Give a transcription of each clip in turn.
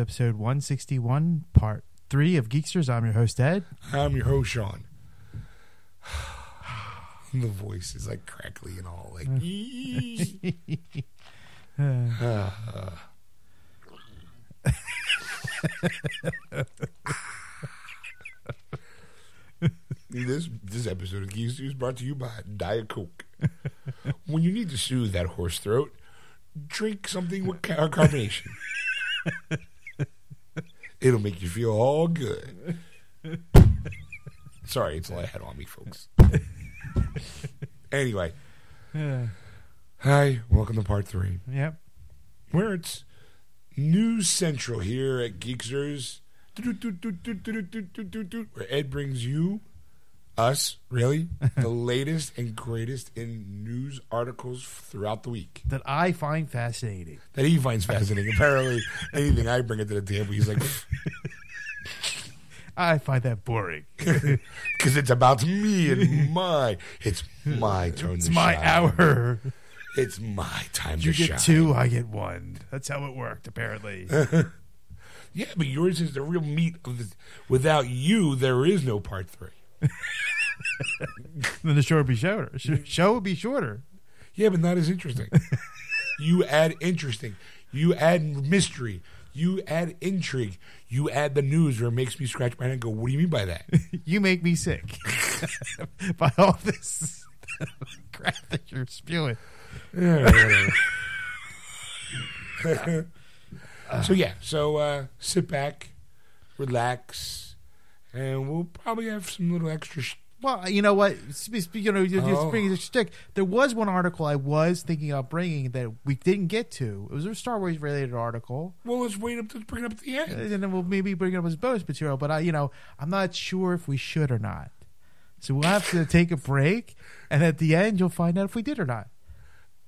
to episode 161, part three of Geeksters. I'm your host, Ed. I'm your host, Sean. the voice is like crackly and all like. this this episode of Geeksters is brought to you by Diet Coke. when you need to soothe that horse throat, drink something with car- carbonation. It'll make you feel all good. Sorry, it's all I had on me, folks. anyway, hi, welcome to part three, yep. where it's News Central here at Geeksters, where Ed brings you, us, really, the latest and greatest in news articles throughout the week That I find fascinating. that he finds fascinating. Apparently, anything I bring it to the table, he's like, I find that boring. because it's about me and my, it's my turn It's to my shine. hour. It's my time You to get shine. two, I get one. That's how it worked, apparently. Yeah, but yours is the real meat of the. Without you, there is no part three. then the show would be shorter. Sh- Show would be shorter. Yeah, but not as interesting. you add interesting. You add mystery. You add intrigue. You add the news where it makes me scratch my head and go, "What do you mean by that?" You make me sick by all this crap that you're spewing. So yeah, so uh, sit back, relax, and we'll probably have some little extra. Sh- Well, you know what? You know, you Oh. bringing the stick. There was one article I was thinking of bringing that we didn't get to. It was a Star Wars related article, well, let's wait up to bring it up at the end. and then we'll maybe bring it up as bonus material. But I, you know, I'm not sure if we should or not. So we'll have to take a break, and at the end, you'll find out if we did or not.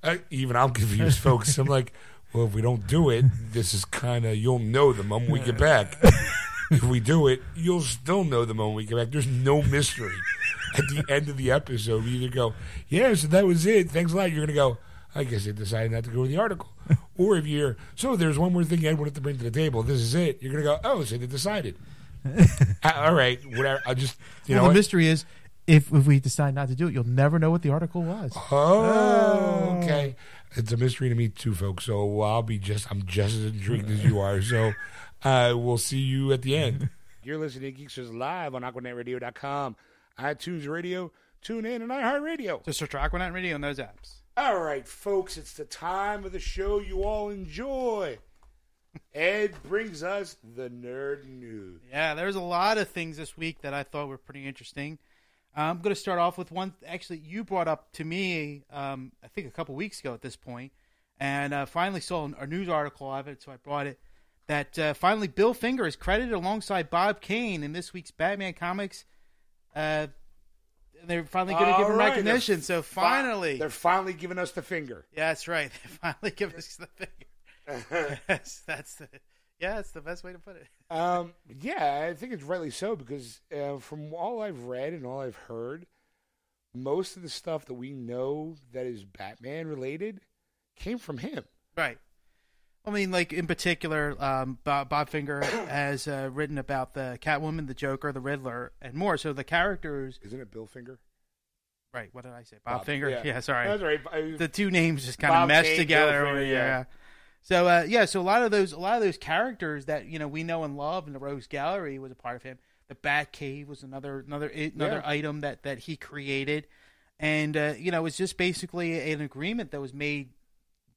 Uh, even I'm confused, folks. I'm like, well, if we don't do it, this is kind of you'll know the moment we get back. if we do it, you'll still know the moment we get back. There's no mystery. At the end of the episode, we either go, yeah, so that was it. Thanks a lot. You're gonna go. I guess they decided not to go with the article. Or if you're so, there's one more thing Ed wanted to bring to the table. This is it. You're gonna go. Oh, so they decided. Uh, all right, whatever. I'll just you well, know. the what? mystery is, if if we decide not to do it, you'll never know what the article was. Oh, okay. It's a mystery to me too, folks. So I'll be just I'm just as intrigued as you are. So uh, we'll see you at the end. You're listening to Geeksters live on AquanetRadio.com, iTunes Radio, TuneIn, and iHeartRadio. Just search for Aquanet Radio on those apps. All right, folks, it's the time of the show you all enjoy. Ed brings us the nerd news. Yeah, there's a lot of things this week that I thought were pretty interesting. I'm going to start off with one. Actually, you brought up to me, um, I think a couple weeks ago at this point, and uh, finally saw a news article of it, so I brought it. That uh, finally Bill Finger is credited alongside Bob Kane in this week's Batman comics. Uh, they're finally going to give him right, recognition. they're So fi- finally, they're finally giving us the finger. yeah, that's right. They finally give us the finger. yes, that's the yeah, that's the best way to put it. Um, yeah, I think it's rightly so because uh, from all I've read and all I've heard, most of the stuff that we know that is Batman related came from him. Right. I mean, like in particular, um, Bob, Bob Finger has uh, written about the Catwoman, the Joker, the Riddler, and more. So the characters, Isn't it Bill Finger? right? What did I say? Bob, Bob, Finger. yeah. Yeah, sorry. That's right. I- The two names just kind of meshed Kane, together. Finger, yeah. yeah. So uh, yeah, so a lot of those, a lot of those characters that you know we know and love in the Rogues Gallery was a part of him. The Bat Cave was another another another Yeah. item that that he created, and uh, you know it's just basically an agreement that was made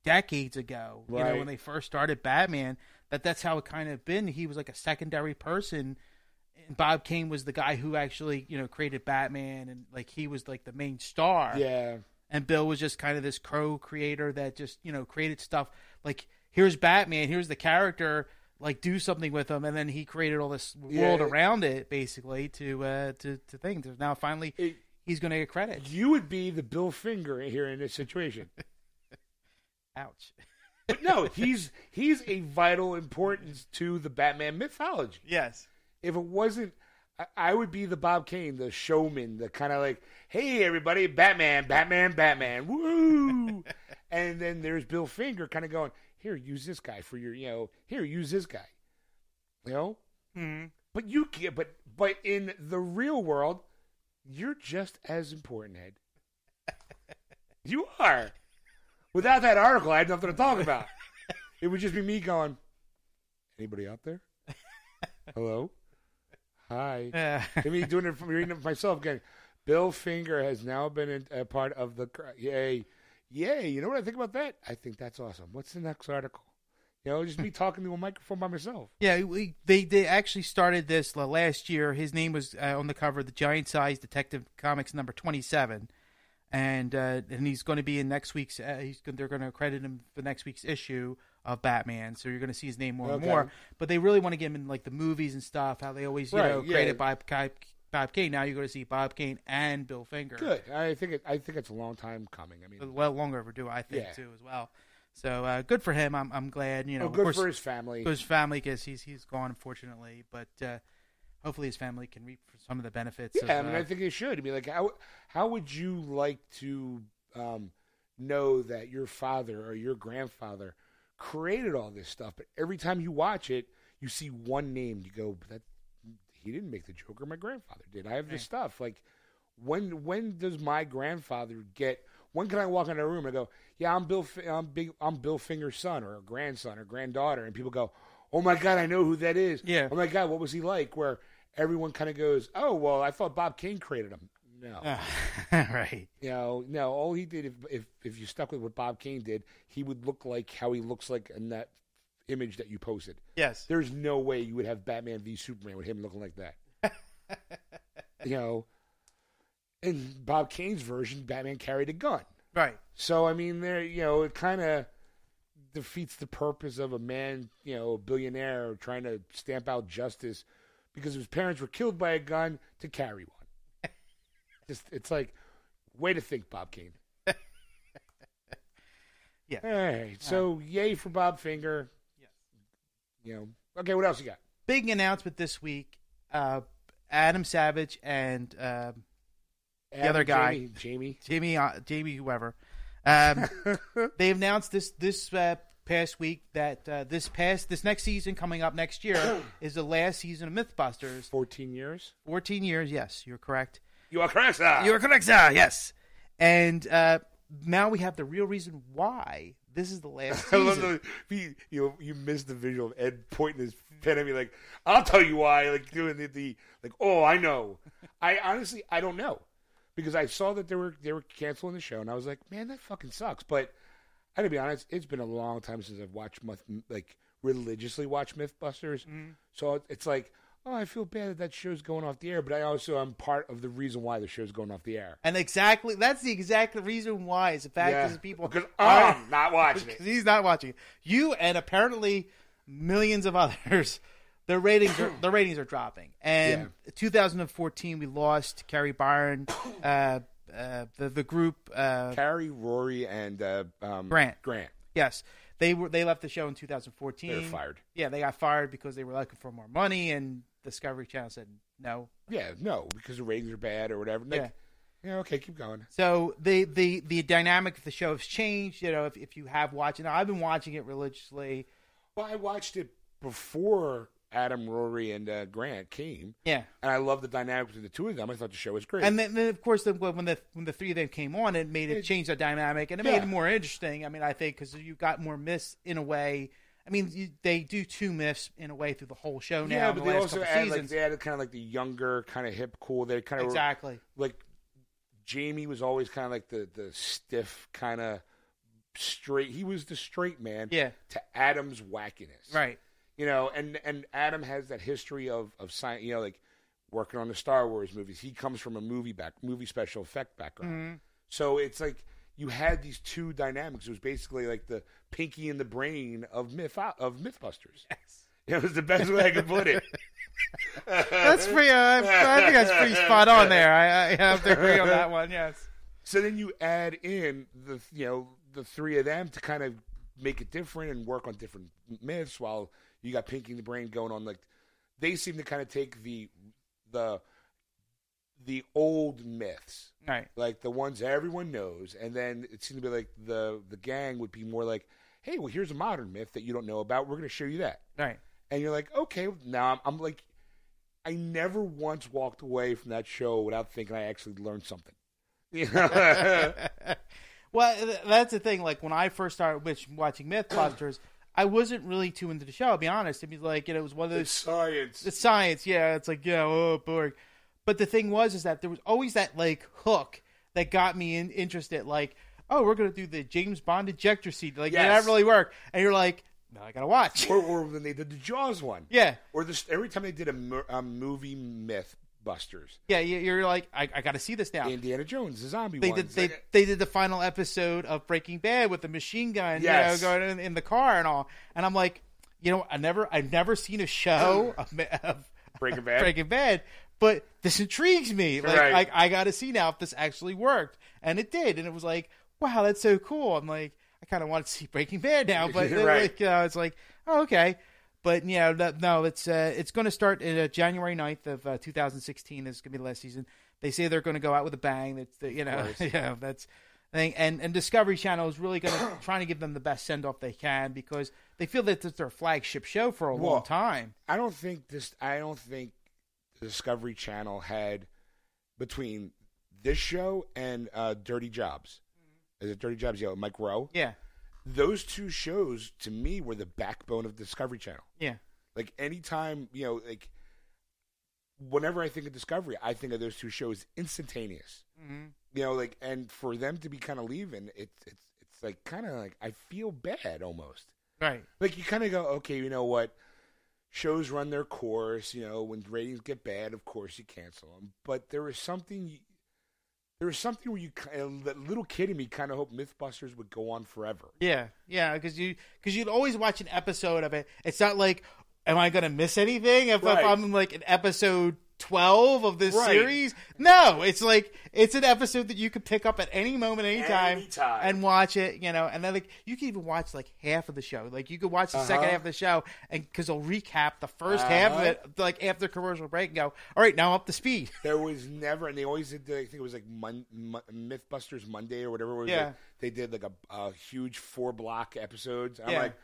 decades ago. You know when they first started Batman, that that's how it kind of been. He was like a secondary person. And Bob Kane was the guy who actually, you know, created Batman, and like he was like the main star yeah. and Bill was just kind of this crow creator that just you know created stuff like here's Batman, here's the character, like do something with him, and then he created all this world Yeah. around it basically to uh, to to things. Now finally It- he's going to get credit. you would be the Bill Finger here in this situation. Ouch. But no, he's he's a vital importance to the Batman mythology. Yes. If it wasn't, I, I would be the Bob Kane, the showman, the kind of like, hey everybody, Batman, Batman, Batman, woo! and then there's Bill Finger, kind of going, here, use this guy for your, you know, here, use this guy, you know. hmm But you can't. But but in the real world, you're just as important, Ed. you are. Without that article, I had nothing to talk about. it would just be me going. Anybody out there? Hello. Hi. I mean, doing it from reading it myself again. Bill Finger has now been in, a part of the. Yay, yay! You know what I think about that? I think that's awesome. What's the next article? You know, just me talking to a microphone by myself. Yeah, we, they they actually started this uh, last year. His name was uh, on the cover of the Giant Size Detective Comics number twenty seven, and uh, and he's going to be in next week's. Uh, he's they're going to credit him for next week's issue of Batman. So you're going to see his name more and more. But they really want to get him in like the movies and stuff. How they always you Right, know yeah. created Bob Bob Bob Kane. Now you're going to see Bob Kane and Bill Finger. Good. I think it. I think it's a long time coming. I mean, Well, longer overdue, I think Yeah. too as well. So uh, good for him. I'm I'm glad. You know, oh, good course, for his family. to his family because he's he's gone unfortunately, but uh, hopefully his family can reap some of the benefits. Yeah, I mean, uh, I think it should. I mean, like, how how would you like to um, know that your father or your grandfather created all this stuff? But every time you watch it, you see one name. You go, "That he didn't make the Joker. My grandfather did. I have this Right. stuff. Like, when when does my grandfather get? When can I walk into a room and go, "Yeah, I'm Bill. I'm big. I'm Bill Finger's son or grandson or granddaughter," and people go, "Oh my God, I know who that is." Yeah. Oh my God, what was he like? Where everyone kind of goes, "Oh well, I thought Bob Kane created him." No, right. you know, no. All he did, if, if if you stuck with what Bob Kane did, he would look like how he looks like in that image that you posted. Yes. There's no way you would have Batman v Superman with him looking like that. you know, in Bob Kane's version, Batman carried a gun. Right. So I mean, there, you know, it kind of defeats the purpose of a man, you know, a billionaire trying to stamp out justice because his parents were killed by a gun to carry one. Just, it's like, way to think, Bob Kane. Yeah. All right. So, yay for Bob Finger. Yes. You know. Okay. What else you got? Big announcement this week. Uh, Adam Savage and uh, The other guy. Jamie. Jamie. Jamie, uh, Jamie, whoever, um, they announced this this uh, past week that uh, this past this next season coming up next year is the last season of MythBusters. Fourteen years. Fourteen years. Yes, you're correct. You are correct, sir. You are correct, sir. Yes. And uh, now we have the real reason why this is the last I love season. the you you you missed the visual of Ed pointing his pen at me like I'll tell you why like doing the, the like oh I know I honestly I don't know because I saw that they were they were canceling the show and I was like man that fucking sucks but I gotta be honest it's been a long time since I've watched myth, like religiously watched MythBusters. So it's like oh I feel bad that that show's going off the air but I also am part of the reason why the show's going off the air. And exactly that's the exact reason why is the fact yeah is people because I'm not watching it. He's not watching. You and apparently millions of others, their ratings are their ratings are dropping. And 2014, we lost Kari Byron, uh, uh, the the group. Uh, Kari Rory and uh, um, Grant. Grant yes, they were they left the show in 2014. they were fired. Yeah, they got fired because they were looking for more money, and Discovery Channel said no. Yeah, no, because the ratings are bad or whatever. Like, Yeah. yeah. okay, keep going. So the the the dynamic of the show has changed. You know, if if you have watched it, now, I've been watching it religiously. Well, I watched it before Adam, Rory, and uh, Grant came, Yeah. and I love the dynamic between the two of them. I thought the show was great. And then, then of course, the, when the when the three of them came on, it made it, It- change the dynamic and it Yeah. made it more interesting. I mean, I think because you got more myths in a way. I mean, you, they do two myths in a way through the whole show now. yeah, but the they also added like they added kind of like the younger, kind of hip, cool. They kind of exactly. like Jamie was always kind of like the the stiff kind of straight. He was the straight man. Yeah. To Adam's wackiness. Right. You know and and adam has that history of of science you know like working on the star wars movies he comes from a movie back movie special effect background Mm-hmm. so it's like you had these two dynamics it was basically like the pinky and the brain of myth of mythbusters Yes. it was the best way i could put it That's pretty. Uh, I think that's pretty spot on there. I, I have to agree on that one. Yes. so then you add in the you know the three of them to kind of make it different and work on different myths. While you got Pinky and the Brain going on, like they seem to kind of take the the the old myths, Right. like the ones everyone knows, and then it seemed to be like the the gang would be more like, hey, well, here's a modern myth that you don't know about. We're going to show you that, Right. and you're like, okay, now I'm, I'm like, I never once walked away from that show without thinking I actually learned something. You know? Well, that's the thing. Like when I first started watching MythBusters, I wasn't really too into the show. I'll be honest. It was like you know, it was one of it's those. science. It's science, yeah. It's like yeah, oh boring. But the thing was, is that there was always that like hook that got me in, interested. Like, oh, we're gonna do the James Bond ejector seat. Like, did Yes. that really work? And you're like, no, I gotta watch. or, or when they did the Jaws one. yeah, Or this every time they did a, a movie myth busters. yeah. you- You're like, I, I gotta see this now. Indiana Jones, the zombie they ones. did they, they did the final episode of Breaking Bad with the machine gun, Yes. you know, going in, in the car and all. And I'm like, you know, I never I've never seen a show of, of Breaking Bad. Breaking Bad, but this intrigues me. Like Right. I, I got to see now if this actually worked, and it did. And it was like, wow, that's so cool. I'm like, I kind of want to see Breaking Bad now, but Right. like, you know, it's like, oh, okay. But yeah, that, no, it's uh, it's going to start in, uh, January 9th of uh, 2016. Is going to be the last season. They say they're going to go out with a bang. That's the, you know, yeah, that's thing. And and Discovery Channel is really going to trying to give them the best send off they can because they feel that it's their flagship show for a long time. I don't think this. I don't think Discovery Channel had between this show and uh, Dirty Jobs. Is it Dirty Jobs? Yeah, Mike Rowe. Yeah, Those two shows to me were the backbone of Discovery Channel. yeah, Like anytime you know, like whenever I think of Discovery, I think of those two shows instantaneous. mm-hmm. You know, like and for them to be kind of leaving, it's it's it's like kind of like I feel bad almost. right. Like you kind of go, okay, you know what? Shows run their course. You know, when ratings get bad, of course you cancel them. But there was something. There was something where you, uh, that little kid in me, kind of hoped MythBusters would go on forever. Yeah, yeah, because you because you'd always watch an episode of it. It's not like, am I going to miss anything if, Right. if I'm like an episode twelve of this Right. series? No, it's like it's an episode that you could pick up at any moment, anytime, Anytime. and watch it. You know, and then like you can even watch like half of the show. Like you could watch the second Uh-huh. half of the show, and because they'll recap the 1st half of Uh-huh. it, like after commercial break, and go, all right, now up to speed. There was never, and they always did. I think it was like Mon, Mon, MythBusters Monday or whatever. It was Yeah. like, they did like a, a huge four block episodes. I'm Yeah. like,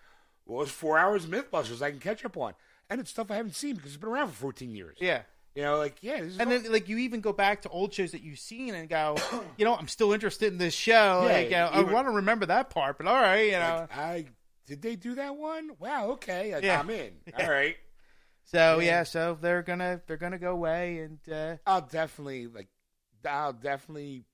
well, it's four hours of MythBusters I can catch up on, and it's stuff I haven't seen because it's been around for 14 years. Yeah. You know, like yeah, this is And then, like, you even go back to old shows that you've seen and go, you know, I'm still interested in this show. Yeah, like, you know, I want to remember that part, but all right, you know. Like, I did they do that one? Wow, okay, like, Yeah. I'm in. All right, so yeah. yeah. so they're gonna they're gonna go away, and uh, I'll definitely like, I'll definitely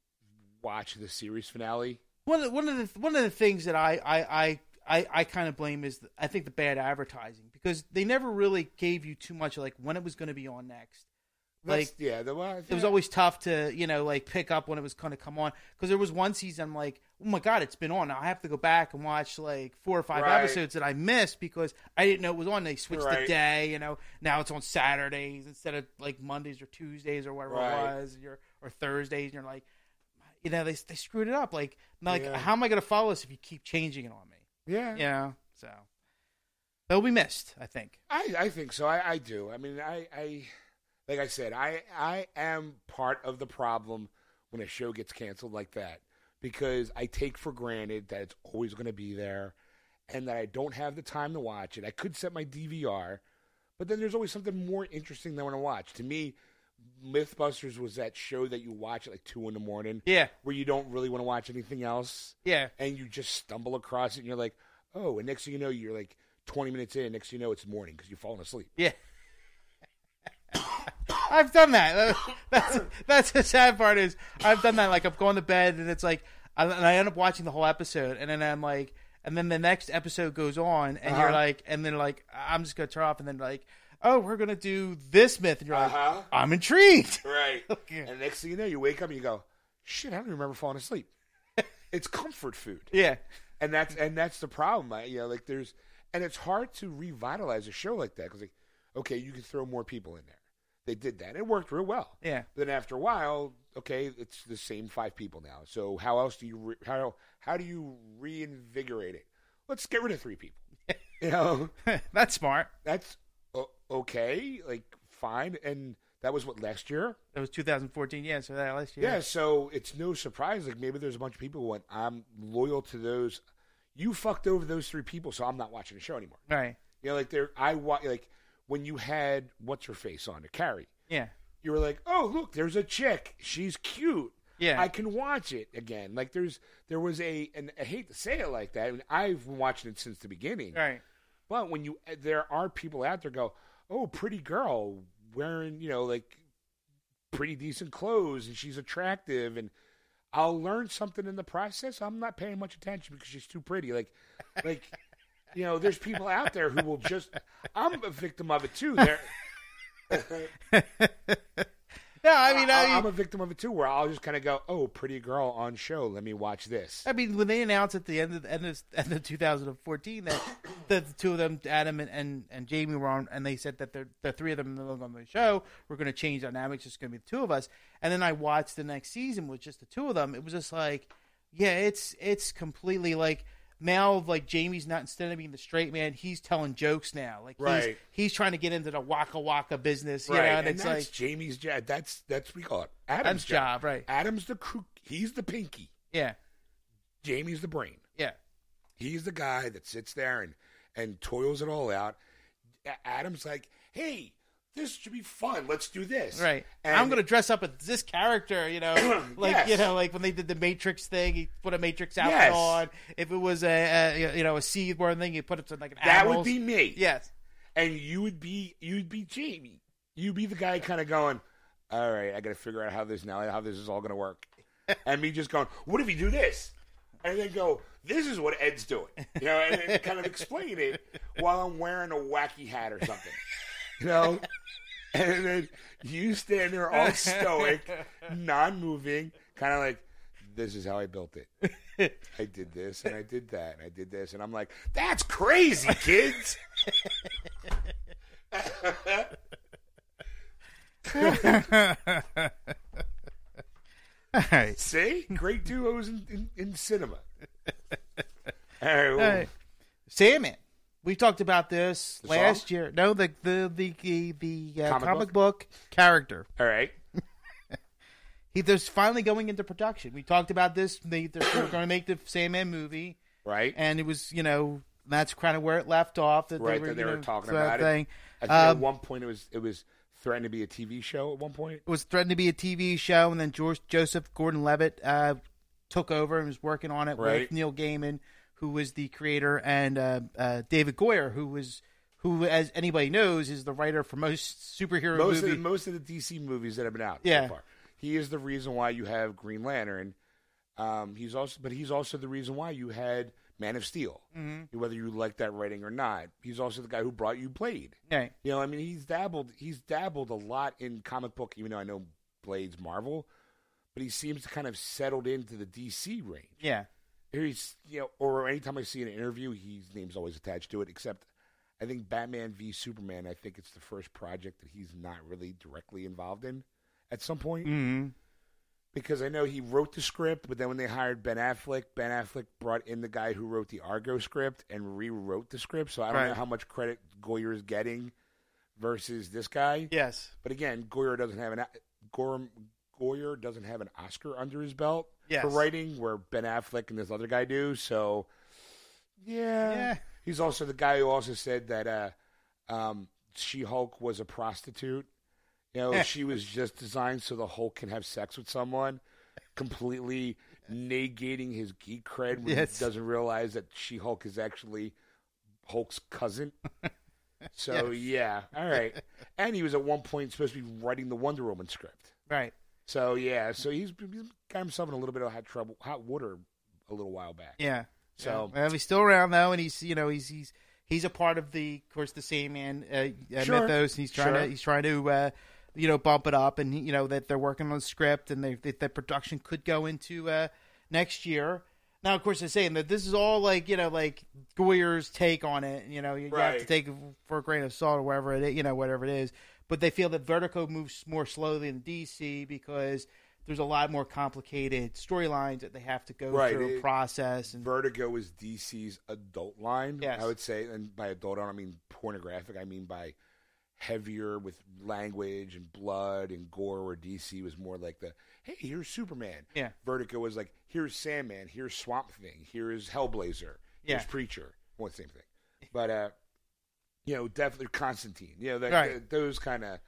watch the series finale. one of, one of the one of the things that I I I, I, I kind of blame is I think the bad advertising because they never really gave you too much like when it was going to be on next. That's, Like yeah, the well, it was always tough to you know like pick up when it was going to come on. Because there was one season I'm like oh my god it's been on. Now I have to go back and watch like four or five Right. episodes that I missed because I didn't know it was on. They switched the day you know. Now it's on Saturdays instead of like Mondays or Tuesdays or whatever Right. it was or, or Thursdays and you're like you know they they screwed it up. Like like Yeah. how am I going to follow this if you keep changing it on me? Yeah, you know so. They'll be missed I think. I, I think so. I, I do. I mean, I, I, like I said, I, I am part of the problem when a show gets canceled like that because I take for granted that it's always going to be there, and that I don't have the time to watch it. I could set my DVR, but then there's always something more interesting that I want to watch. To me, MythBusters was that show that you watch at like two in the morning, yeah where you don't really want to watch anything else yeah and you just stumble across it and you're like, oh, and next thing you know, you're like 20 minutes in, next thing you know, it's morning because you've fallen asleep. Yeah. I've done that. That's that's the sad part is I've done that. Like I'm going to bed and it's like, and I end up watching the whole episode, and then I'm like, and then the next episode goes on, and you're Uh-huh. like, and then like I'm just gonna turn off, and then like, oh, we're gonna do this myth, and you're Uh-huh. like, I'm intrigued. Right. Okay. And next thing you know, you wake up and you go, shit, I don't remember falling asleep. it's comfort food. Yeah, And that's and that's the problem. I, you know, like there's and it's hard to revitalize a show like that because like, okay, you can throw more people in there. They did that. It worked real well. yeah, Then after a while, okay, it's the same five people now. So how else do you re- how how do you reinvigorate it? let's get rid of three people. you know, That's smart. that's o- okay, like fine. And that was what last year. That was 2014. Yeah, so that last year. Yeah, so it's no surprise. Like maybe there's a bunch of people who went, I'm loyal to those. You fucked over those three people, so I'm not watching the show anymore. Right. You know, like there, I wa- like when you had what's her face on to carry. Yeah. You were like, oh look, there's a chick. She's cute. Yeah. I can watch it again. Like there's there was a, and I hate to say it like that. I mean, I've been watching it since the beginning. Right. But when you there are people out there go, oh, pretty girl wearing you know like pretty decent clothes and she's attractive and I'll learn something in the process. I'm not paying much attention because she's too pretty. Like, like you know, there's people out there who will just. I'm a victim of it too. There, No, I mean, I, am a victim of it too, where I'll just kind of go, "Oh, pretty girl on show. Let me watch this." I mean, when they announced at the end of end of, end of 2014 that, that the two of them, Adam and, and, and Jamie, were on, and they said that they're, the three of them no longer on the show. We're going to change dynamics. It's going to be the two of us. And then I watched the next season with just the two of them. It was just like, yeah, it's it's completely like now, like Jamie's not instead of being the straight man, he's telling jokes now. Like he's, Right. he's trying to get into the waka waka business, you right, know. And, and it's that's like, Jamie's job. That's that's what we call it. Adam's, Adam's job, right? Adam's the crew. He's the pinky. yeah, Jamie's the brain. yeah, He's the guy that sits there and and toils it all out. Adam's like, "Hey, this should be fun. Let's do this." Right. And I'm going to dress up as this character, you know, like Yes. you know, like when they did the Matrix thing, he put a Matrix outfit Yes. on. If it was a, a you know a seed born thing, he put it to like an That animals. would be me. yes, and you would be you'd be Jamie. You'd be the guy kind of going, "All right, I got to figure out how this now how this is all going to work," and me just going, "What if you do this?" And then go, "This is what Ed's doing," you know, and then kind of explain it while I'm wearing a wacky hat or something, you know. And then you stand there all stoic, non-moving, kind of like, "This is how I built it." I did this and I did that and I did this and I'm like, that's crazy, kids. all right. See, great duos in, in, in cinema. All right, well, All right. Sandman. We talked about this The last song? year. No, the the the the, the uh, Comic comic, book? character. all right. He there's finally going into production. We talked about this. They they're, going to make the Sandman movie. right. and it was you know that's kind of where it left off. That Right, they were, they were know, talking of about it. thing. I think at Um, one point it was it was threatened to be a TV show. At one point, It was threatened to be a TV show, and then George Joseph Gordon-Levitt uh, took over and was working on it Right. with Neil Gaiman, who was the creator, and uh, uh, David Goyer, who was who, as anybody knows, is the writer for most superhero most of movies. the, most of the DC movies that have been out Yeah. so far. He is the reason why you have Green Lantern. Um, he's also, but he's also the reason why you had Man of Steel. Mm-hmm. Whether you like that writing or not, he's also the guy who brought you Blade. Right. You know, I mean, he's dabbled. He's dabbled a lot in comic book. Even though I know Blade's Marvel, but he seems to kind of settled into the DC range. Yeah. He's you know, or anytime I see an interview, his name's always attached to it. Except, I think Batman v Superman. I think it's the first project that he's not really directly involved in at some point. Mm-hmm. Because I know he wrote the script, but then when they hired Ben Affleck, Ben Affleck brought in the guy who wrote the Argo script and rewrote the script. So I don't Right. know how much credit Goyer is getting versus this guy. Yes. But again, Goyer doesn't have an Goyer, Goyer doesn't have an Oscar under his belt Yes. for writing, where Ben Affleck and this other guy do. So, yeah, Yeah. he's also the guy who also said that uh, um, She Hulk was a prostitute. You know, she was just designed so the Hulk can have sex with someone, completely negating his geek cred when Yes. he doesn't realize that She Hulk is actually Hulk's cousin. So yeah, all right. And he was at one point supposed to be writing the Wonder Woman script. Right. So yeah, so he's, he's got himself in a little bit of hot trouble, hot water, a little while back. Yeah. So- Yeah. well, he's still around though, and he's you know he's he's he's a part of the of course the Sandman uh, uh, Sure. mythos. And he's trying Sure. to he's trying to uh, you know bump it up, and you know that they're working on the script, and they that the production could go into uh, next year. Now, of course, they're saying that this is all like you know like Goyer's take on it. You know, you, you have to take it for a grain of salt or whatever it is, you know whatever it is. But they feel that Vertigo moves more slowly than DC because there's a lot more complicated storylines that they have to go Right, through it- process and Vertigo is DC's adult line. Yes. I would say, and by adult I don't mean pornographic. I mean by heavier with language and blood and gore. Where DC was more like the hey, here's Superman. Yeah. Vertigo was like here's Sandman, here's Swamp Thing, here's Hellblazer, here's Yeah. Preacher. Well, same thing, but uh, you know, definitely Constantine. You know, that, Right. those kind of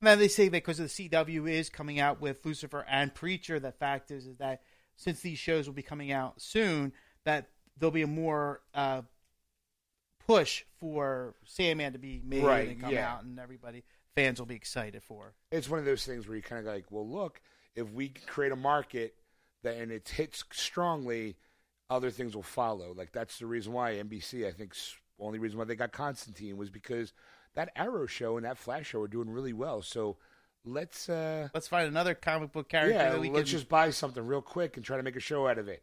Now they say that because the CW is coming out with Lucifer and Preacher, the fact is, is that since these shows will be coming out soon, that there'll be a more uh, push for Sandman to be made Right, and come yeah. out, and everybody fans will be excited for. it's one of those things where you kind of like, well, look, if we create a market that and it hits strongly, other things will follow. Like that's the reason why NBC, I think, only reason why they got Constantine was because that Arrow show and that Flash show are doing really well. So let's, uh, Let's find another comic book character yeah, that we let's can. just buy something real quick and try to make a show out of it.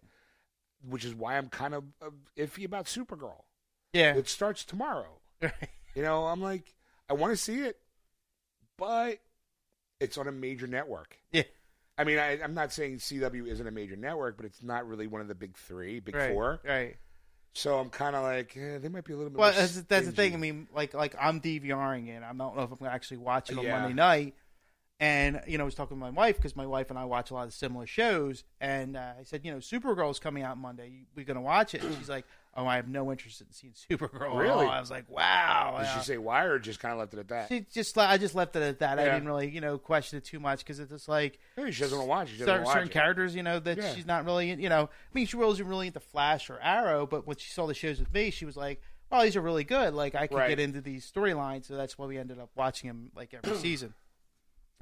Which is why I'm kind of uh, iffy about Supergirl. yeah, It starts tomorrow. You know, I'm like, I want to see it, but it's on a major network. yeah, I mean, I, I'm not saying CW isn't a major network, but it's not really one of the big three, big right, four. right. So I'm kind of like, eh, they might be a little bit. Well, that's, that's the thing. I mean, like like I'm DVRing it. I don't know if I'm going to actually watch it on Yeah. Monday night. And you know, I was talking to my wife because my wife and I watch a lot of similar shows. And uh, I said, you know, Supergirl's coming out Monday. We're going to watch it? And she's like, oh, I have no interest in seeing Supergirl. at Really? all." I was like, wow. Did she say why, or just kind of left it at that? she just I just left it at that. I didn't really you know question it too much because it's just like Maybe she doesn't want to watch. She doesn't certain, watch certain characters, you know, that Yeah. she's not really, you know, I mean, she wasn't really into Flash or Arrow, but when she saw the shows with me, she was like, "Well, these are really good. Like, I could Right. get into these storylines." So that's why we ended up watching them like every season.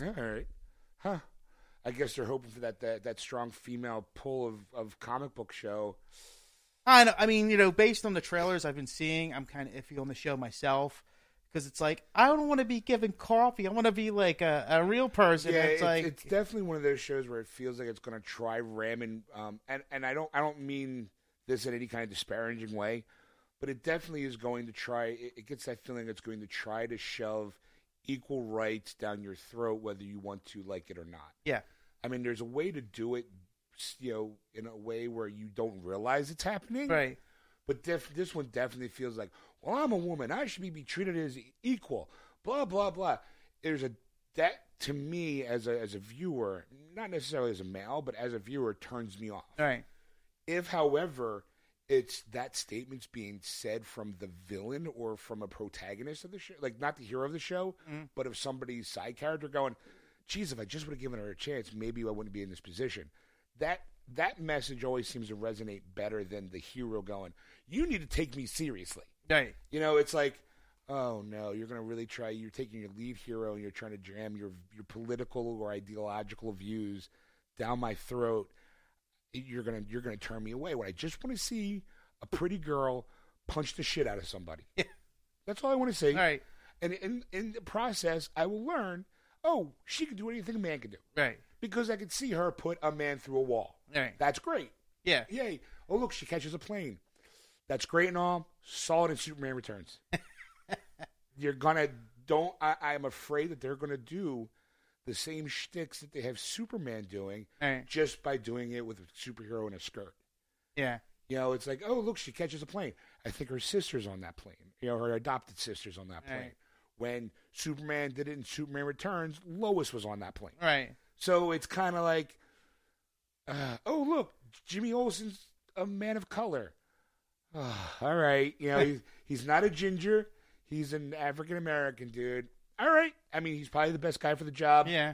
All right, huh? I guess they're hoping for that that, that strong female pull of, of comic book show. I know. I mean, you know, based on the trailers I've been seeing, I'm kind of iffy on the show myself because it's like I don't want to be given coffee. I want to be like a, a real person. yeah, it's, it's, like it's definitely one of those shows where it feels like it's going to try ramming. Um, and and I don't I don't mean this in any kind of disparaging way, but it definitely is going to try. It, it gets that feeling it's going to try to shove equal rights down your throat, whether you want to like it or not. yeah, I mean, there's a way to do it, you know, in a way where you don't realize it's happening. right. But def- this one definitely feels like, well, I'm a woman. I should be, be treated as equal. Blah blah blah. There's a that to me as a as a viewer, not necessarily as a male, but as a viewer, turns me off. Right. If, however, it's that statement's being said from the villain or from a protagonist of the show, like not the hero of the show, mm-hmm. but of somebody's side character going, "Geez, if I just would have given her a chance, maybe I wouldn't be in this position." That that message always seems to resonate better than the hero going, "You need to take me seriously." Right. You know, it's like, oh no, you're going to really try. You're taking your lead hero and you're trying to jam your your political or ideological views down my throat. You're gonna you're gonna turn me away when I just want to see a pretty girl punch the shit out of somebody. Yeah. That's all I want to see. All right. And in in the process, I will learn. Oh, she can do anything a man can do Right. because I could see her put a man through a wall. All right. That's great. Yeah. Yay. Oh, look, she catches a plane. That's great and all. Saw it in Superman Returns. You're to, don't, I, I'm afraid that they're going to do the same shticks that they have Superman doing right. just by doing it with a superhero in a skirt. Yeah. You know, it's like, oh, look, she catches a plane. I think her sister's on that plane. You know, her adopted sister's on that plane. Right. When Superman did it in Superman Returns, Lois was on that plane. Right. So it's kind of like, uh, oh look, Jimmy Olsen's a man of color. All right, you know he's he's not a ginger. He's an African American dude. All right, I mean he's probably the best guy for the job. Yeah.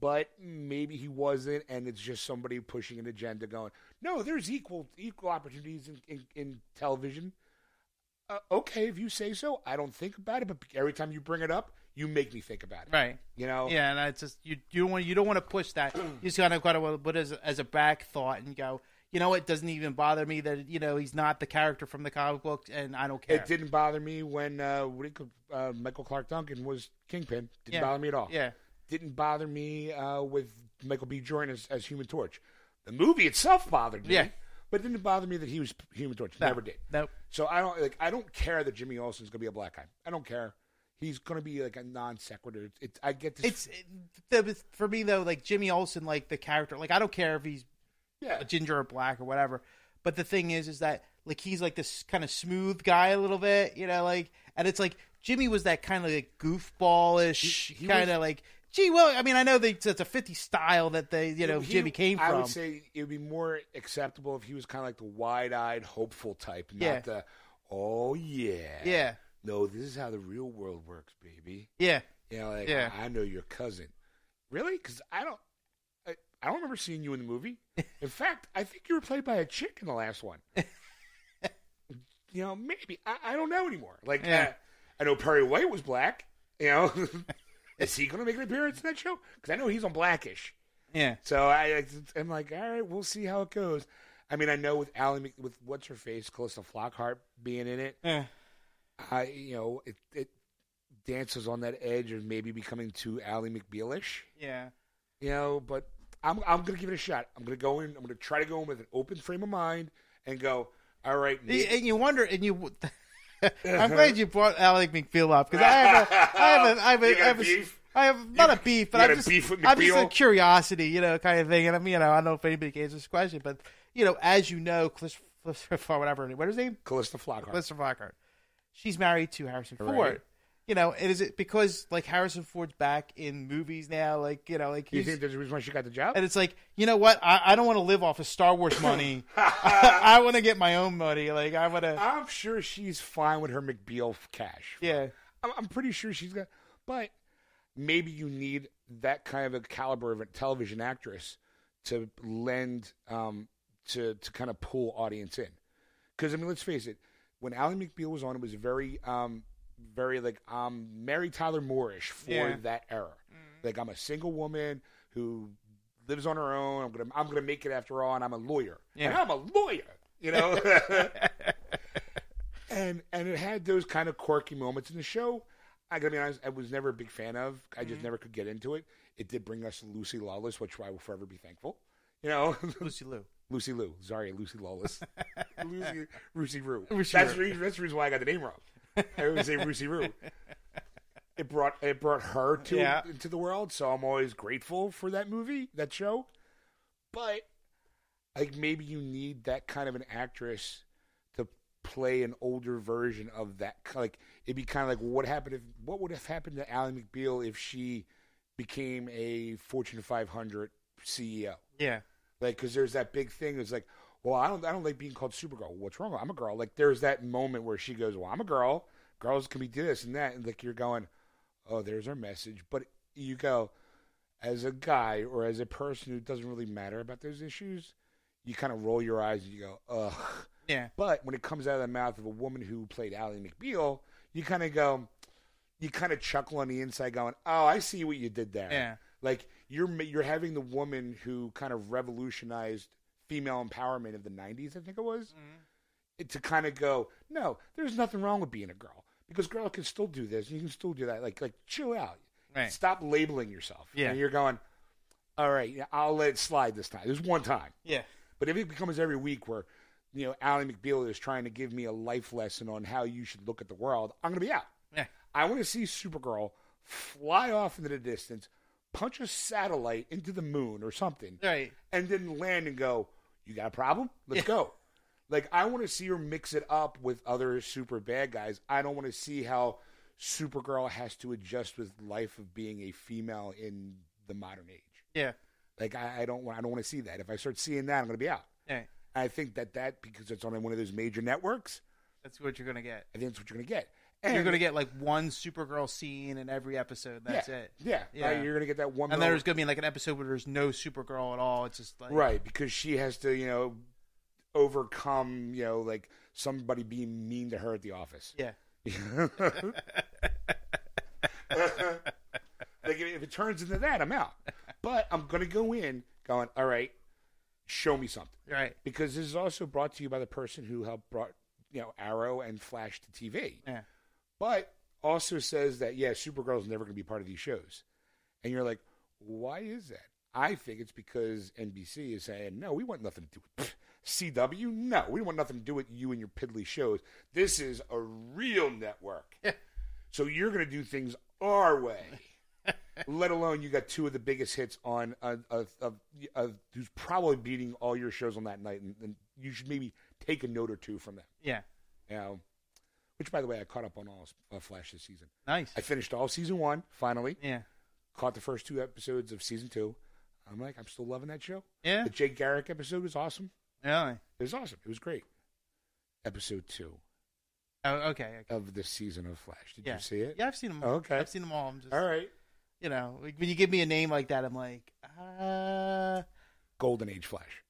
But maybe he wasn't, and it's just somebody pushing an agenda, going, "No, there's equal equal opportunities in in, in television." Uh, okay, if you say so, I don't think about it. But every time you bring it up, you make me think about it. Right. You know? Yeah, and it's just you you don't want you don't want to push that. You just kind of got to put it as as a back thought and go. You know, it doesn't even bother me that you know he's not the character from the comic book, and I don't care. It didn't bother me when uh, what do you call- uh, Michael Clarke Duncan was Kingpin. Didn't Yeah. bother me at all. Yeah. Didn't bother me uh, with Michael B. Jordan as, as Human Torch. The movie itself bothered me. Yeah. But it didn't bother me that he was Human Torch. No. Never did. Nope. So I don't like. I don't care that Jimmy Olsen's going to be a black guy. I don't care. he's going to be like a non sequitur. It's I get this. It's it, the, for me though, like Jimmy Olsen, like the character. Like I don't care if he's yeah. a ginger or black or whatever. But the thing is, is that like he's like this kind of smooth guy a little bit, you know, like, and it's like Jimmy was that kind of like goofballish kind of like. Gee, well, I mean, I know that it's a 50 style that they, you know, He- Jimmy came I from. I would say it would be more acceptable if he was kind of like the wide-eyed, hopeful type, not Yeah. the oh yeah, yeah, No, this is how the real world works, baby. yeah, You know, like Yeah. I know your cousin. Really? Because I don't. I, I don't remember seeing you in the movie. In fact, I think you were played by a chick in the last one. you know, maybe I, I don't know anymore. Like, Yeah. uh, I know Perry White was black. You know, is he going to make an appearance in that show? Because I know he's on Blackish. yeah, So I, I'm like, all right, we'll see how it goes. I mean, I know with Allie, with what's her face, Calista Flockhart being in it, yeah. I, you know, it, it dances on that edge of maybe becoming too Ally McBealish, yeah. you know. But I'm, I'm gonna give it a shot. I'm gonna go in. I'm gonna try to go in with an open frame of mind and go. All right, And and you wonder, and you. I'm glad you brought Ally McBeal up because I have a, I have a, I have a, You I have a, beef? I have not a beef, but I'm just, beef I'm just a curiosity, you know, kind of thing. And I'm, you know, I don't know if anybody can answer this question, but you know, as you know, Christopher, whatever, what is his name? Calista Flockhart. Christopher Flockhart. She's married to Harrison Right. You know, and is it because like Harrison Ford's back in movies now? Like, you know, like you think there's a reason why she got the job? and it's like, you know what? I, I don't want to live off of Star Wars money. I, want to get my own money. Like, I want to. I'm sure she's fine with her McBeal cash. Yeah, I'm, I'm pretty sure she's got, but maybe you need that kind of a caliber of a television actress to lend um, to to kind of pull audience in. Because I mean, let's face it, when Ally McBeal was on, it was very, um, very like um, Mary Tyler Moorish for Yeah. Mm-hmm. that era. Like I'm a single woman who lives on her own. I'm gonna I'm gonna make it after all, and I'm a lawyer. Yeah. And I'm a lawyer. You know. and and it had those kind of quirky moments in the show. I gotta be honest, I was never a big fan of. I Mm-hmm. just never could get into it. It did bring us Lucy Lawless, which I will forever be thankful. You know, Lucy Liu. Lucy Liu. Sorry, Lucy Lawless. Lucy Lucy Rue. Lucy that's, reason, that's the reason why I got the name wrong. I always say Lucy Rue. It brought it brought her to Yeah. into the world, so I'm always grateful for that movie, that show. But like maybe you need that kind of an actress to play an older version of that. Like it'd be kind of like what happened if what would have happened to Ally McBeal if she became a Fortune 500 CEO? Yeah, Like, because there's that big thing. It's like, well, I don't, I don't like being called Supergirl. What's wrong? I'm a girl. Like, there's that moment where she goes, well, I'm a girl. Girls can be do this and that. And like, you're going, oh, there's our message. But you go, as a guy or as a person who doesn't really matter about those issues, you kind of roll your eyes and you go, ugh. yeah, But when it comes out of the mouth of a woman who played Ally McBeal, you kind of go, you kind of chuckle on the inside, going, "Oh, I see what you did there." Yeah. Like you're you're having the woman who kind of revolutionized female empowerment of the '90s, I think it was, Mm-hmm. it, to kind of go, "No, there's nothing wrong with being a girl because girl can still do this, and you can still do that." Like like chill out, Right. Stop labeling yourself. Yeah. and you're going, "All right, yeah, I'll let it slide this time. There's one time." yeah, But if it becomes every week where, you know, Ally McBeal is trying to give me a life lesson on how you should look at the world, I'm going to be out. yeah, I want to see Supergirl fly off into the distance, punch a satellite into the moon or something, right. and then land and go, You got a problem? Let's go. Like, I want to see her mix it up with other super bad guys. I don't want to see how Supergirl has to adjust with life of being a female in the modern age. Yeah, Like, I, I don't, want- I don't want to see that. If I start seeing that, I'm going to be out. yeah. I think that that because it's on one of those major networks, That's what you're gonna get. I think that's what you're going to get. And You're gonna get like one Supergirl scene in every episode. That's yeah, it. Yeah, Yeah. Right, you're going to get that one. And there's gonna be like an episode where there's no Supergirl at all. It's just like right because she has to, you know, overcome, you know, like somebody being mean to her at the office. Yeah, Like if if it turns into that, I'm out. But I'm going to go in going, all right, show me something. right. Because this is also brought to you by the person who helped brought, you know, Arrow and Flash to TV. Yeah, but also says that yeah, Supergirl's never going to be part of these shows, and you're like, why is that? I think it's because NBC is saying no, we want nothing to do with CW. No, we want nothing to do with you and your piddly shows. This is a real network. So you're going to do things our way. Let alone you got two of the biggest hits on uh, of of of who's probably beating all your shows on that night, and, and you should maybe take a note or two from them. Yeah. You know, which by the way, I caught up on all uh, Flash this season. Nice. I finished all season one finally. yeah. Caught the first two episodes of season two. I'm like, I'm still loving that show. Yeah. The Jake Garrick episode was awesome. Really? It was awesome. It was great. Episode two Oh, okay. okay. of the season of Flash. Did Yeah. you see it? Yeah, I've seen them. Oh, okay. I've seen them all. I'm just, All right. you know, like, when you give me a name like that, I'm like, uh, Golden Age Flash.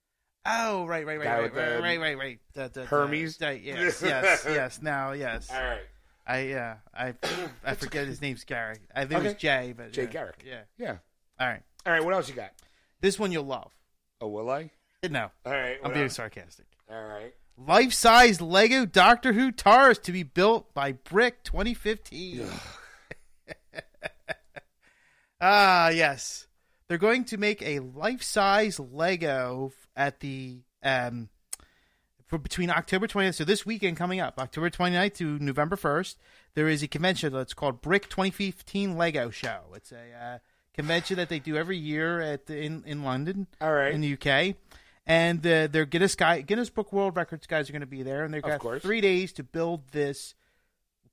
Oh, right, right, right, Guy right, with right, the right, right, right. The, the, the- Hermes? the- yes, yes, yes. Now, yes. All right. I yeah, I I forget his name's Gary. I think it was Okay. Jay, but Jay yeah. Garrick. Yeah. Yeah. All right. All right. What else you got? This one you'll love. Oh, will I? No, All right. I'm what being else? sarcastic. All right. Life-size Lego Doctor Who TARDIS to be built by Brick 2015. ah, yes. They're going to make a life-size Lego f- at the um for between October 20th, so this weekend coming up, October 29th to November 1st, there is a convention that's called Brick 2015 Lego Show. It's a uh, convention that they do every year at the, in in London All right. in the UK. And uh, their Guinness guy, Guinness Book World Records guys are going to be there, and they've got course. three days to build this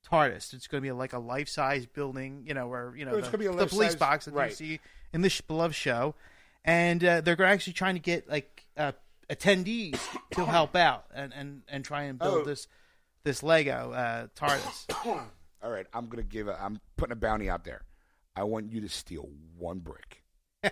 TARDIS. It's going to be like a life size building, you know, where you know it's the, gonna be a the police box that you see in the sh- beloved show, and uh, they're actually trying to get like uh, attendees to help out and, and, and try and build Oh. this this Lego uh, TARDIS. All right. I'm gonna give a. I'm putting a bounty out there. I want you to steal one brick.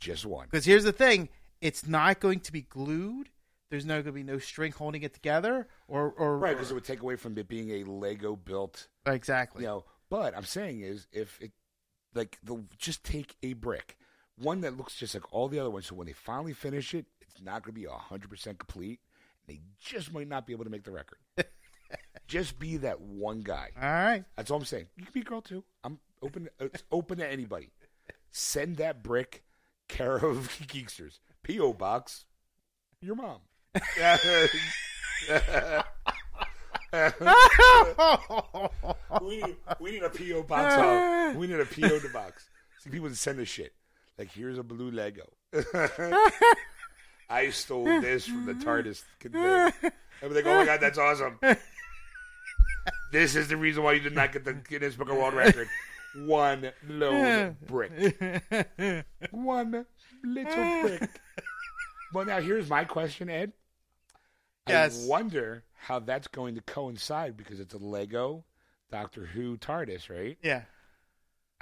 Just one. Because here's the thing: it's not going to be glued. There's no going to be no string holding it together, or or Right, because it would take away from it being a Lego built. exactly. You know. But I'm saying is if it, like, the just take a brick, one that looks just like all the other ones. So when they finally finish it, it's not going to be hundred percent complete. They just might not be able to make the record. just be that one guy. All right. That's all I'm saying. You can be a girl too. I'm open. It's open to anybody. Send that brick, care of Geeksters, PO box, your mom. we need we need a PO box. We need a PO box. See people send us shit. Like here's a blue Lego. I stole this from the TARDIS conveyor. And they go, oh my god, that's awesome. This is the reason why you did not get the Guinness Book of World Record. One lone brick. One little brick. Well, now here's my question, Ed. Yes. I wonder how that's going to coincide because it's a Lego Doctor Who TARDIS, right? Yeah.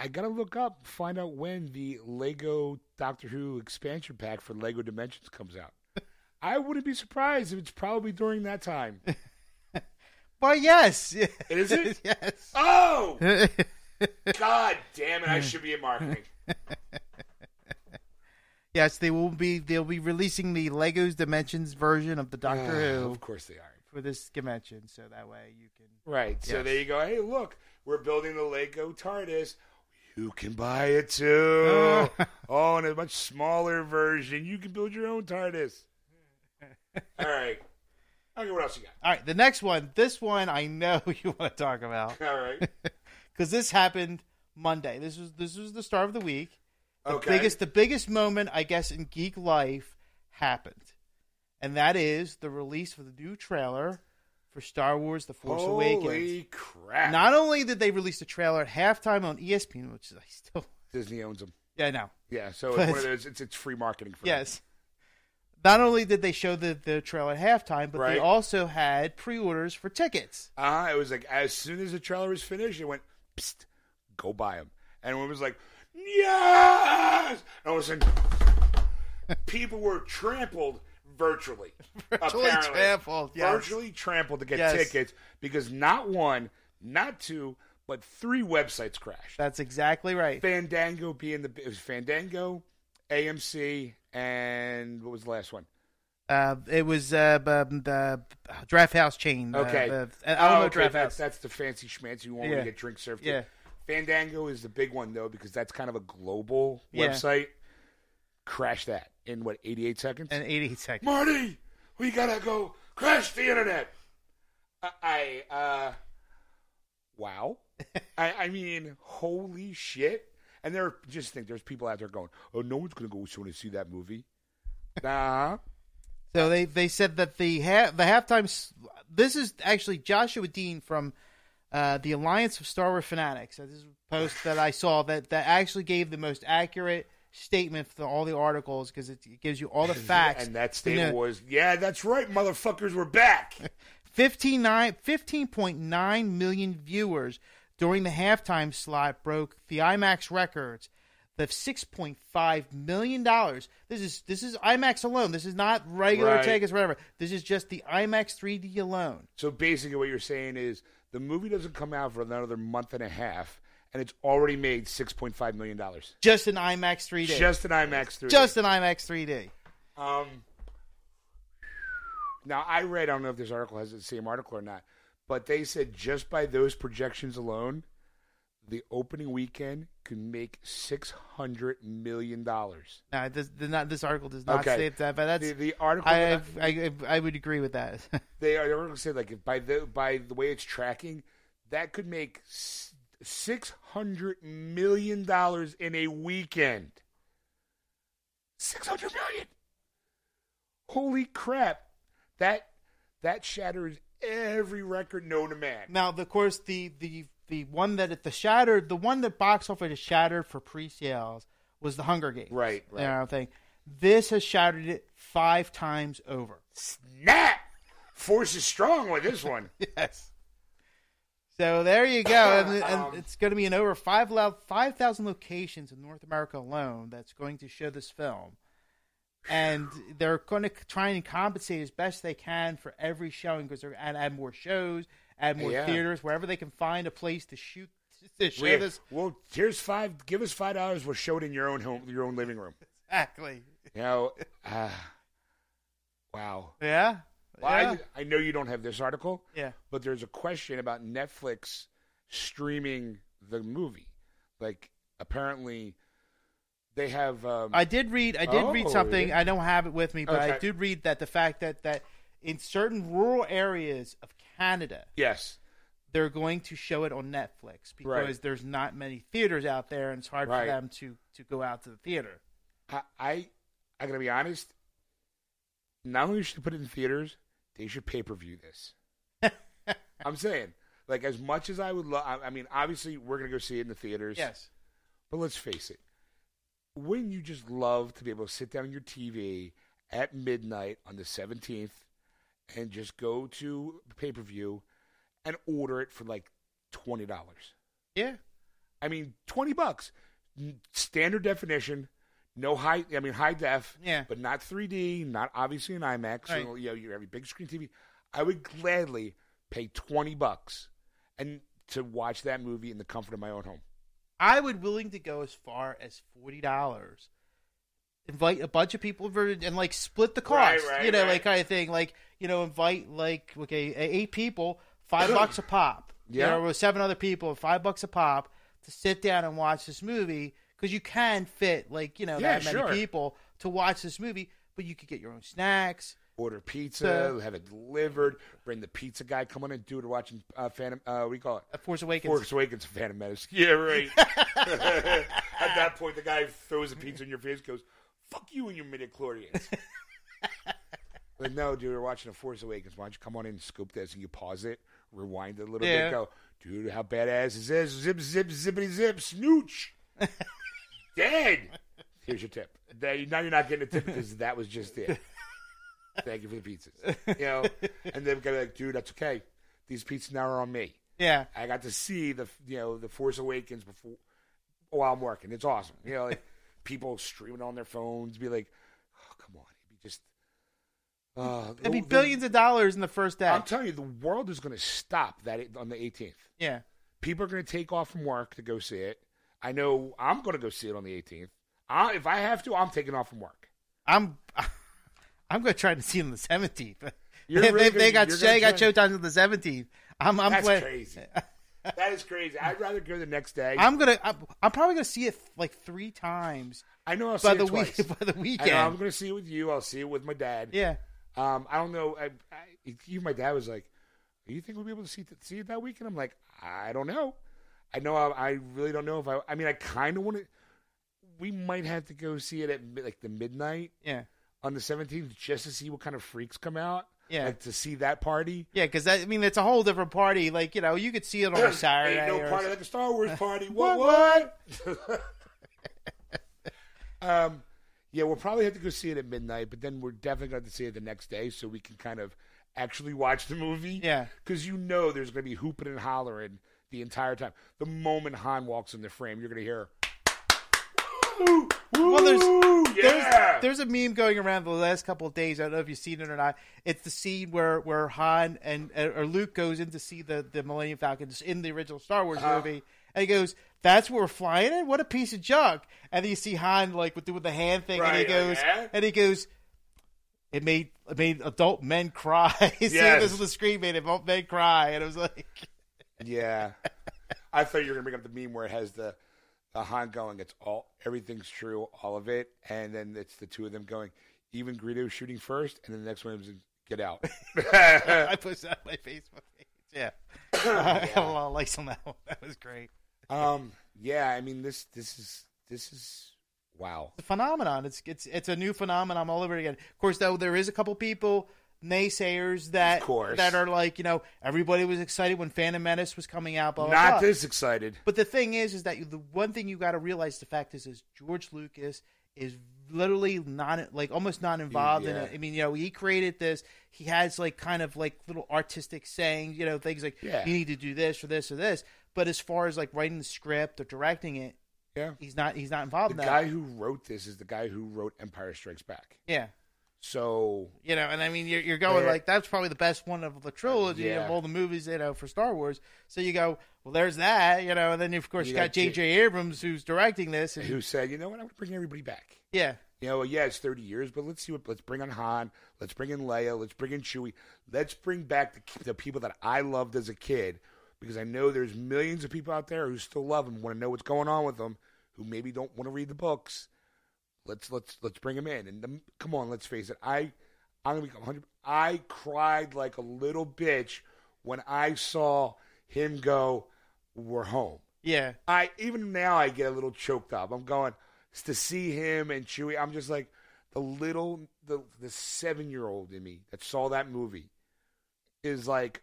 I gotta look up, find out when the Lego Doctor Who expansion pack for Lego Dimensions comes out. I wouldn't be surprised if it's probably during that time. Well, yes. Is it? yes. Oh, God damn it! I should be in marketing. yes, they will be. They'll be releasing the Legos Dimensions version of the Doctor ah, Who of course they are. for this convention, so that way you can. Right. So there you go. Hey, look, we're building the Lego TARDIS. You can buy it too. oh, in a much smaller version, you can build your own TARDIS. All right. Okay, what else you got? All right, the next one. This one I know you want to talk about All right. because this happened Monday. This was this was the start of the week. The Okay. biggest the biggest moment I guess in geek life happened, and that is the release of the new trailer for Star Wars: The Force Awakens. Holy crap! Not only did they release the trailer at halftime on ESPN, which is I still Disney owns them. yeah no Yeah, so But- it's one of those. It's, it's free marketing for them. yes. Not only did they show the, the trailer at halftime, but Right. they also had pre-orders for tickets. Uh, it was like as soon as the trailer was finished, it went, Psst, go buy them. And everyone was like, yes! And all of a sudden, people were trampled virtually. Virtually apparently. trampled, yes. Virtually trampled to get Yes. tickets because not one, not two, but three websites crashed. That's exactly right. Fandango being the it was Fandango, AMC, and what was the last one? Uh, it was uh, b- the Drafthouse chain. uh, Okay. the, Oh, Alamo okay, Drafthouse. that's the fancy schmancy one where Yeah. you get drink served. to. Yeah. Fandango is the big one though because that's kind of a global Yeah. website. Crash that in what eighty eight seconds. And 88 seconds. Marty, we gotta go crash the internet. I, I uh, wow. I, I mean, holy shit! And there, are, just think, there's people out there going, "Oh, no one's to go soon to see that movie." Nah, So they, they said that the ha- the halftime. s- This is actually Joshua Dean from uh, the Alliance of Star Wars Fanatics. So this is a post that I saw that, that actually gave the most accurate statement for all the articles because it, it gives you all the facts. and that You statement know, was, "Yeah, that's right, motherfuckers, we're back." 15 15.9 million viewers during the halftime slot broke the IMAX records. The 6.5 million dollars. This is this is IMAX alone. This is not regular Right. tickets, whatever. This is just the IMAX 3D alone. So basically, what you're saying is the movie doesn't come out for another month and a half, and it's already made six point five million dollars. Just an IMAX 3D. Just an IMAX 3D. Just an IMAX 3D. Um, now I read. I don't know if this article has the same article or not, but they said just by those projections alone, the opening weekend could make six hundred million dollars. No, this, the- not, this article does not Okay. say that, but that's The, the article I, I, I I would agree with that. they are going to say like if by the by the way it's tracking, that could make six hundred million dollars in a weekend. Six hundred million. Holy crap! That that shatters every record known to man. Now, of course, the the the one that it, the shattered, the one that box office shattered for pre-sales was the Hunger Games. Right, right. You know, thing. This has shattered it five times over. Snap! Force is strong with this one. Yes. So there you go, and, and Um, it's going to be in over five five thousand locations in North America alone. That's going to show this film, and they're going to try and compensate as best they can for every showing because they're going to add more shows, add more Yeah. theaters wherever they can find a place to shoot to show We- this. well, here's five. Give us five dollars. We'll show it in your own home, your own living room. Exactly. You know, uh, wow. Yeah. Well, yeah. I, I know you don't have this article, yeah. but there's a question about Netflix streaming the movie. Like, apparently, they have. Um, I did read. I did Oh, read something. did? I don't have it with me, but I did read that the fact that that in certain rural areas of Canada, yes, they're going to show it on Netflix because Right. there's not many theaters out there, and it's hard Right. for them to to go out to the theater. I, I, I gotta be honest. Not only should they put it in theaters, they should pay per view this. I'm saying, like, as much as I would love, I, I mean, obviously, we're gonna go see it in the theaters. Yes. But let's face it, wouldn't you just love to be able to sit down on your TV at midnight on the 17th and just go to the pay per view and order it for like $20? Yeah. I mean, 20 bucks. Standard definition, no high, I mean, high def, Yeah. but not 3D, not obviously an IMAX. Right. So, you know, you have a big screen TV. I would gladly pay 20 bucks and to watch that movie in the comfort of my own home. I would willing to go as far as forty dollars. Invite a bunch of people and like split the Right, cost, right, you know, right. like kind of thing. Like you know, invite like okay, eight people, five bucks a pop. Yeah. you know, with seven other people, five bucks a pop to sit down and watch this movie because you can fit like you know Yeah, that many sure. people to watch this movie, but you could get your own snacks. order pizza, So- have it delivered, bring the pizza guy, come on and do it. Watching uh, Phantom, uh, we call it Force Awakens. Force Awakens, Phantom Menace. Yeah, right. At that point, the guy throws a pizza in your face, goes, "Fuck you and your midichlorians." But no, dude, we're watching a Force Awakens. Why don't you come on in and scoop this and you pause it, rewind it a little Yeah. bit, go, dude, how badass is this? Zip, zip, zippity, zip, snooch. Dead. Here's your tip. Now you're not getting a tip because that was just it. Thank you for the pizzas. You know, and then go like, dude, that's okay. These pizzas now are on me. Yeah, I got to see the you know the Force Awakens before while I'm working. It's awesome. You know, like people streaming on their phones, be like, oh come on, it'd be just. Uh, it'd be the- billions of dollars in the first day. I'm telling you, the world is going to stop that on the 18th. yeah, People are going to take off from work to go see it. I know I'm going to go see it on the 18th. I, if I have to, I'm taking off from work. I'm I'm going to try to see it on the seventeenth. You're They, really they, they gonna- got you're they gonna got try- showtime on the seventeenth. I'm I'm That's glad- crazy. that is crazy. I'd rather go the next day. I'm gonna I'm, I'm probably gonna see it like three times I know I'll see by it the twice. week by the I know I'm going to see it with you. I'll see it with my dad. Yeah, Um, I don't know. I, I, even my dad was like, "Do "You think we'll be able to see see it that weekend?" I'm like, "I don't know. I know I, I really don't know if I. I mean, I kind of want to. We might have to go see it at mi- like the midnight Yeah, on the seventeenth just to see what kind of freaks come out. Yeah. like to see that party. yeah, because I mean it's a whole different party. Like you know, you could see it on a Saturday. Ain't no or- party like a Star Wars party. What, what? Um, yeah, we'll probably have to go see it at midnight, but then we're definitely going to have to see it the next day so we can kind of actually watch the movie. Yeah. because you know there's going to be hooping and hollering the entire time. The moment Han walks in the frame, you're going to hear. Woo, Well, there's yeah. there's there's a meme going around the last couple of days. I don't know if you've seen it or not. It's the scene where where Han and or Luke goes in to see the the Millennium Falcons in the original Star Wars Uh-huh. movie, and he goes, "That's where we're flying in. What a piece of junk!" And then you see Han like with doing the hand thing, and he goes, yeah. and he goes. It made it made adult men cry. Seeing Yes. this on the screen made adult men cry, and it was like, Yeah. I thought you were gonna bring up the meme where it has the the Han going, it's all everything's true, all of it, and then it's the two of them going, even Greedo shooting first, and then the next one is get out. I posted that on my Facebook page. Yeah, I got a lot of likes on that one. That was great. um, yeah, I mean this this is this is wow. a phenomenon. It's it's it's a new phenomenon all over again. Of course, though, there is a couple people naysayers that that are like, you know, everybody was excited when Phantom Menace was coming out. Blah, blah, Not blah. this excited. But the thing is, is that you, the one thing you got to realize the fact is, is George Lucas is literally not like almost not involved in it. I mean, you know, he created this. He has like kind of like little artistic sayings, you know, things like Yeah. you need to do this or this or this. But as far as like writing the script or directing it, Yeah. he's not he's not involved The in that. guy who wrote this is the guy who wrote Empire Strikes Back. yeah. So You know, and I mean, you're, you're going like that's probably the best one of the trilogy Yeah. of all the movies, you know, for Star Wars. So you go, well, there's that, you know, and then of course you, You got J.J. Abrams who's directing this, and who said, you know what, I'm gonna bring everybody back. yeah, You know, yeah, it's 30 years, but let's see what. Let's bring on Han. Let's bring in Leia. Let's bring in Chewie. Let's bring back the, the people that I loved as a kid, because I know there's millions of people out there who still love them, want to know what's going on with them, who maybe don't want to read the books. Let's let's let's bring him in. And um, come on, let's face it. I I'm gonna be 100. I cried like a little bitch when I saw him go. We're home. yeah, I even now I get a little choked up. I'm going to see him and Chewie. I'm just like the little the the seven year old in me that saw that movie is like,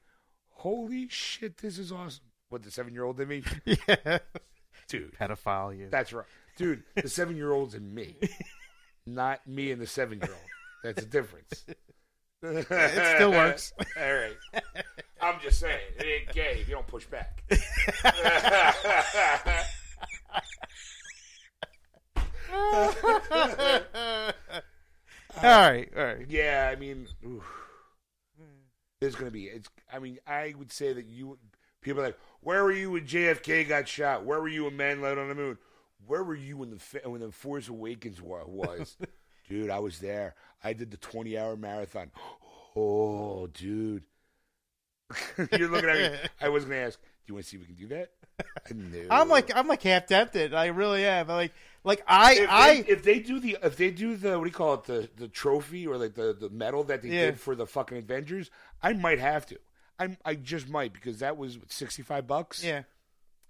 holy shit, this is awesome. What the seven year old in me, yeah, dude? pedophile, you. That's right, dude. The seven year old's in me, not me and the seven year old. That's a difference. It still works. All right. I'm just saying, it ain't gay if you don't push back. all right, all right. Yeah, I mean, oof. there's going to be. It's. I mean, I would say that you people are like, where were you when JFK got shot? Where were you when Man landed on the moon? Where were you when the when the Force Awakens was? dude, I was there. I did the 20 hour marathon. Oh, dude. You're looking at me. I was going to ask, do you want to see if we can do that? No. I'm like I'm like half tempted. I really am. Like like I if I they, if they do the if they do the what do you call it the the trophy or like the the medal that they Yeah. did for the fucking Avengers, I might have to. I I just might because that was sixty five bucks. yeah.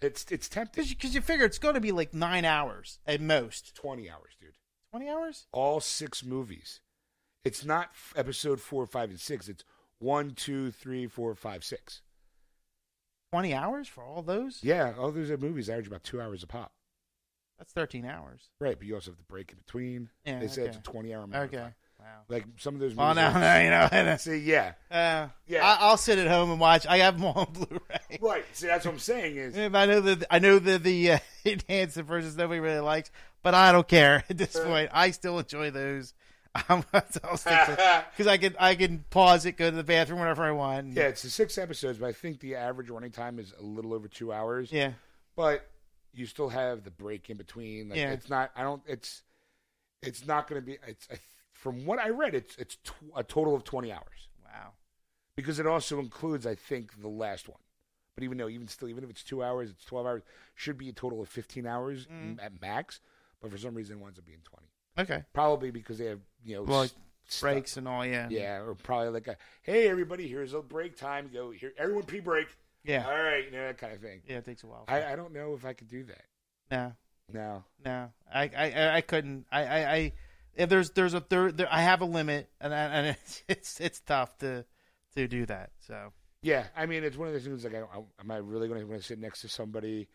It's it's tempting. Because you figure it's going to be like nine hours at most. Twenty hours, dude. Twenty hours? All six movies. It's not f- episode four, five, and six. It's one, two, three, four, five, six. Twenty hours for all those? Yeah, all those movies average about two hours a pop. That's thirteen hours. Right, but you also have to break in between. Yeah, they say it's a twenty hour marathon. Okay. Wow. Like some of those movies. now, are- you know. and, See, yeah. Uh, Yeah. I, I'll sit at home and watch. I have them all on Blu-ray. Right. See, that's what I'm saying is I know that I know that the uh, enhanced versions nobody really likes, but I don't care at this point. I still enjoy those. I'm, because I can I can pause it, go to the bathroom whenever I want. Yeah, it's the six episodes, but I think the average running time is a little over two hours. yeah, But you still have the break in between. Like, Yeah. It's not. I don't. It's. It's not going to be. It's I- from what I read. It's it's tw- a total of twenty hours wow. because it also includes, I think, the last one. But even though, even still, even if it's two hours, it's twelve hours. Should be a total of fifteen hours Mm. at max. But for some reason, it winds up being twenty. Okay, Probably because they have you know Well, s- stuff- breaks and all. Yeah, Yeah, or probably like a hey everybody, here's a break time. Go here, everyone pre-break. Yeah. All right, you know that kind of thing. Yeah, it takes a while. I, I don't know if I could do that. no, No. no, I, I, I- I couldn't. I, I, I if there's, there's a third there, I have a limit, and I, and it's, it's, it's tough to, to do that. So Yeah, I mean, it's one of those things like, I, I, am I really going to sit next to somebody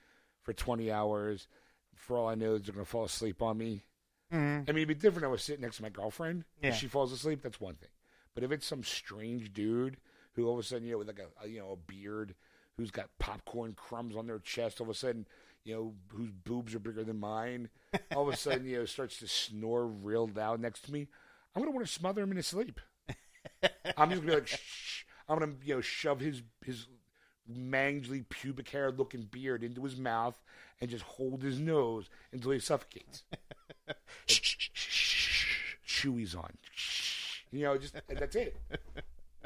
for 20 hours? For all I know, they're going to fall asleep on me. Mhm. I mean, it'd be different if I was sitting next to my girlfriend. Yeah. If she falls asleep, that's one thing. But if it's some strange dude who all of a sudden, you know, with like a, a you know a beard, who's got popcorn crumbs on their chest, all of a sudden, you know, whose boobs are bigger than mine, all of a sudden, you know, starts to snore real loud next to me, I'm gonna want to smother him in his sleep. I'm just gonna be like, shh. I'm gonna, you know, shove his his mangly pubic hair looking beard into his mouth and just hold his nose until he suffocates. Chewie's on. You know, just that's it.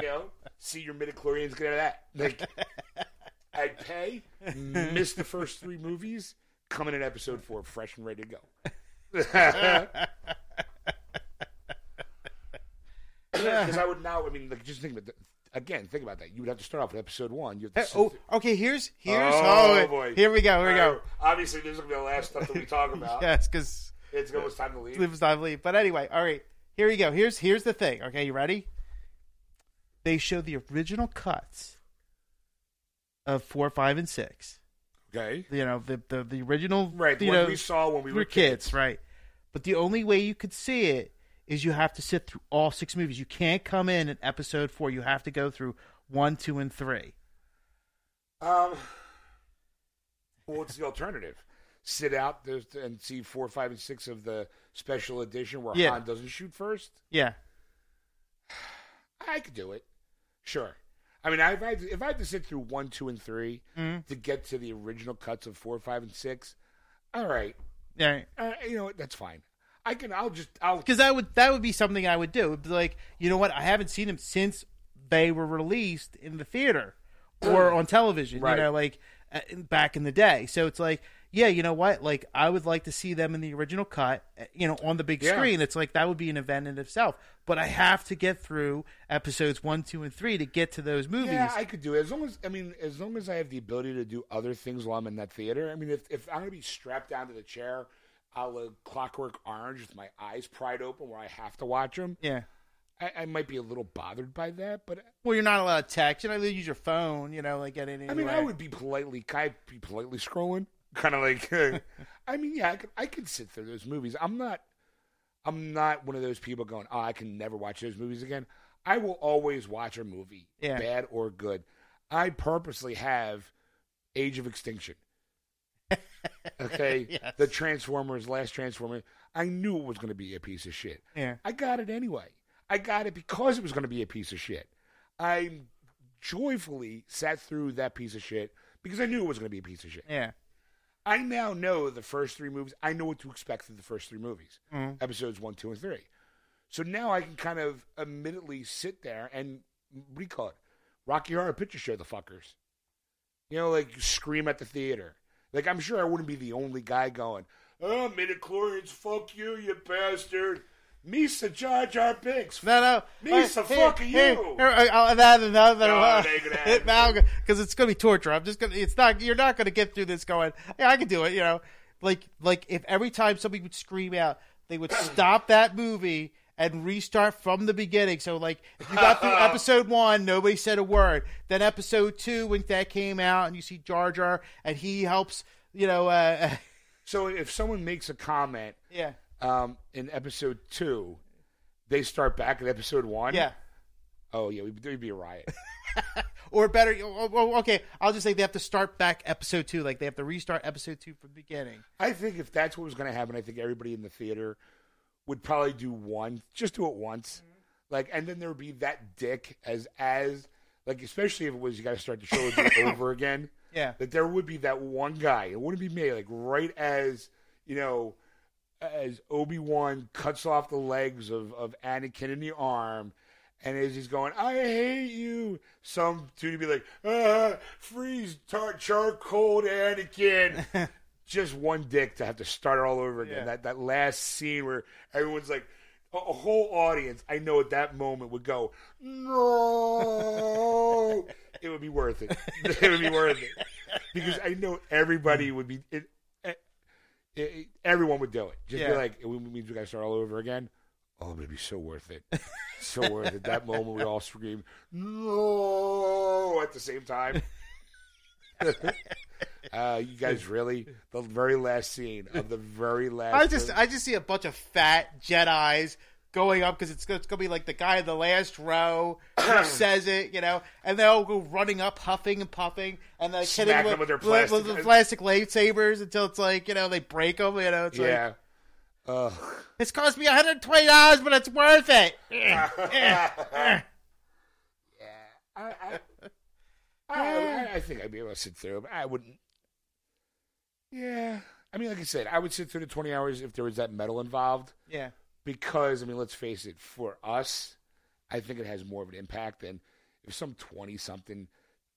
You know, see your midichlorians get out of that. Like, I'd pay, miss the first three movies, come in episode four, fresh and ready to go. Because I would now, I mean, like, just think about that. Again, think about that. You would have to start off with episode one. You have to oh, okay. Here's here's Oh, oh, boy. here we go. Here we go. Alright, Obviously, this is going to be the last stuff that we talk about. Yes, because It's almost time to leave. Lives time to leave. But anyway, all right. Here we go. Here's here's the thing. Okay, you ready? They show the original cuts of four, five, and six. Okay. You know the the, the original. Right. You What know, we saw when we we were were kids, right? But the only way you could see it is you have to sit through all six movies. You can't come in at episode four. You have to go through one, two, and three. Um, what's the alternative? Sit out there and see four, five, and six of the special edition where Yeah. Han doesn't shoot first. Yeah. I could do it. Sure. I mean, if I had to, if I had to sit through one, two, and 3 Mhm. to get to the original cuts of four, five, and six, all right. Yeah. Uh, you know what? That's fine. I can. I'll just. I'll. because that would that would be something I would do. It'd be like, you know what? I haven't seen them since they were released in the theater or on television. Right. You know, like uh, back in the day. So it's like, yeah, you know what? Like I would like to see them in the original cut. uh, You know, on the big Yeah. screen. It's like that would be an event in itself. But I have to get through episodes one, two, and three to get to those movies. Yeah, I could do it as long as I mean, as long as I have the ability to do other things while I'm in that theater. I mean, if if I'm gonna be strapped down to the chair, a la Clockwork Orange, with my eyes pried open, where I have to watch them, yeah. I, I might be a little bothered by that. But Well, you're not allowed to text. You're not allowed to use your phone. You know, like get it. I mean, I would be politely, can I be politely scrolling? Kind of like, I mean, yeah, I could, I could sit through those movies. I'm not, I'm not one of those people going, oh, I can never watch those movies again. I will always watch a movie, Yeah. bad or good. I purposely have Age of Extinction. Okay, Yes. the Transformers, last Transformer. I knew it was going to be a piece of shit. Yeah. I got it anyway. I got it because it was going to be a piece of shit. I joyfully sat through that piece of shit because I knew it was going to be a piece of shit. Yeah. I now know the first three movies. I know what to expect through the first three movies, Mhm. episodes one, two, and three. So now I can kind of admittedly sit there and what do you call it? Rocky Horror Picture Show the fuckers. You know, like scream at the theater. Like I'm sure I wouldn't be the only guy going, "Oh, midichlorians, fuck you, you bastard." Misa Jar Jar Binks. No, no. Misa, fuck you. I'll add another No, one. it ain't gonna happen. now, because it's gonna be torture. I'm just gonna. It's not. You're not gonna get through this going. Yeah, I can do it. You know, like like if every time somebody would scream out, they would stop that movie and restart from the beginning. So like, if you got through episode one, nobody said a word. Then episode two, when that came out, and you see Jar Jar, and he helps. You know. Uh, So if someone makes a comment yeah. um, in episode two, they start back at episode one. Yeah. Oh yeah, there'd be a riot. Or better, oh, oh, okay, I'll just say they have to start back episode two. Like they have to restart episode two from the beginning. I think if that's what was going to happen, I think everybody in the theater would probably do one, just do it once, like, and then there would be that dick as as like, especially if it was you got to start the show over again. Yeah. that there would be that one guy. It wouldn't be me. Like right as you know, as Obi Wan cuts off the legs of of Anakin in the arm, and as he's going, "I hate you," some dude would be like, "Ah, freeze, tar- charcoal, Anakin." Just one dick to have to start it all over again. Yeah. That that last scene where everyone's like. A a whole audience, I know at that moment would go, no, it would be worth it. It would be worth it because I know everybody would be. It, it, it, everyone would do it. Just Yeah. be like, we means we got to start all over again. Oh, it would be so worth it. So worth it. That moment we all scream no at the same time. uh, you guys really the very last scene of the very last. I just I just see a bunch of fat Jedi's going up because it's, it's gonna be like the guy in the last row who says it, you know, and they all go running up, huffing and puffing, and like hitting Smack with, them with their with- with plastic- plastic lightsabers until it's like you know they break them. You know, it's like yeah. Ugh. it's cost me one hundred twenty dollars, but it's worth it. Eh, eh, eh. I, I, I, I think I'd be able to sit through, I wouldn't. Yeah, I mean, like I said, I would sit through the twenty hours if there was that medal involved, yeah, because I mean, let's face it, for us, I think it has more of an impact than if some twenty-something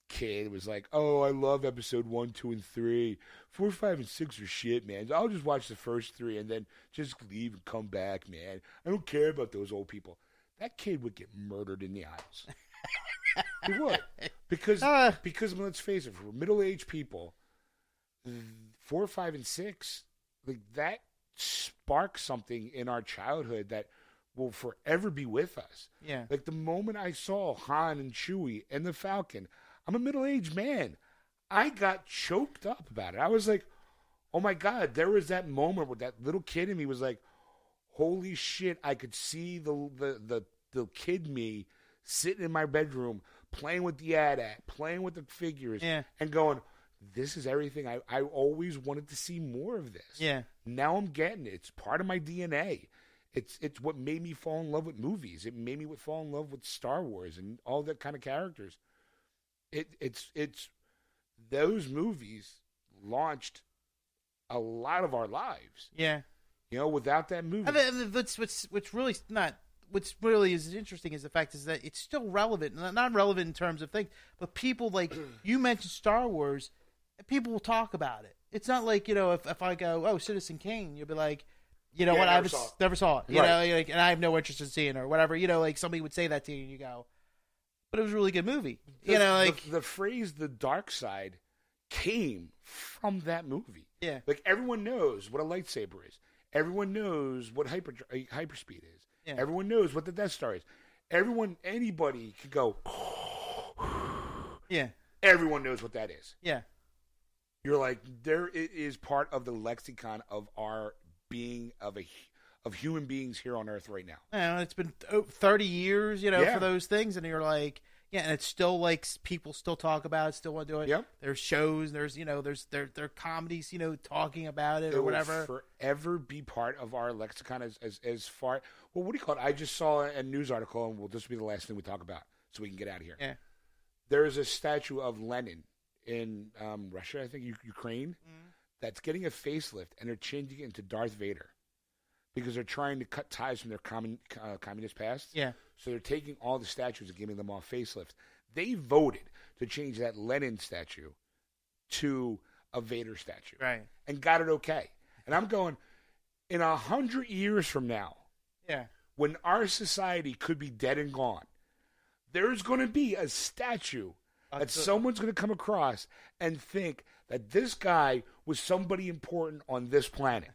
kid was like, "Oh, I love episode one, two, and three. Four, five, and six are shit, man. I'll just watch the first three and then just leave and come back, man. I don't care about those old people." That kid would get murdered in the aisles. he would because Ah. because let's face it, for middle-aged people, four, five, and six, like that sparks something in our childhood that will forever be with us. yeah. Like the moment I saw Han and Chewie and the Falcon, I'm a middle-aged man. I got choked up about it. I was like, "Oh my god!" There was that moment where that little kid in me was like, "Holy shit!" I could see the the the, the kid me sitting in my bedroom playing with the AT-AT, playing with the figures, Yeah. and going, "This is everything I I always wanted to see more of this." Yeah. Now I'm getting it. It's part of my DNA. It's it's what made me fall in love with movies. It made me fall in love with Star Wars and all that kind of characters. It it's it's those movies launched a lot of our lives. Yeah. You know, without that movie, I mean, what's what's what's really not what's really is interesting is the fact is that it's still relevant, not- relevant in terms of things, but people like you mentioned Star Wars, people will talk about it. It's not like you know if if I go oh Citizen Kane, you'll be like. You know Yeah, what? I never was saw it. never saw it. You Right. know, like, and I have no interest in seeing it or whatever. You know, like somebody would say that to you, and you go, "But it was a really good movie." the, you know, the- like the, phrase "the dark side" came from that movie. yeah, Like everyone knows what a lightsaber is. Everyone knows what hyper uh, hyperspeed is. Yeah. Everyone knows what the Death Star is. Everyone, anybody could go. yeah, Everyone knows what that is. yeah, You're like there it is part of the lexicon of our being of a of human beings here on Earth right now. Know, it's been oh, 30 years, you know, Yeah. for those things, and you're like, yeah, and it's still like people still talk about it, still want to do it. Yep. There's shows, there's you know, there's there there comedies, you know, talking about it It or will whatever. forever be part of our lexicon as, as as far. Well, what do you call it? I just saw a news article, and well, this will be the last thing we talk about, so we can get out of here. Yeah. There is a statue of Lenin in um, Russia, I think U- Ukraine, Mm-hmm. that's getting a facelift, and they're changing it into Darth Vader because they're trying to cut ties from their uh, communist past. Yeah. So they're taking all the statues and giving them all facelifts. They voted to change that Lenin statue to a Vader statue Right. and got it okay. And I'm going, in a hundred years from now, Yeah. when our society could be dead and gone, there's going to be a statue that someone's going to come across and think that this guy was somebody important on this planet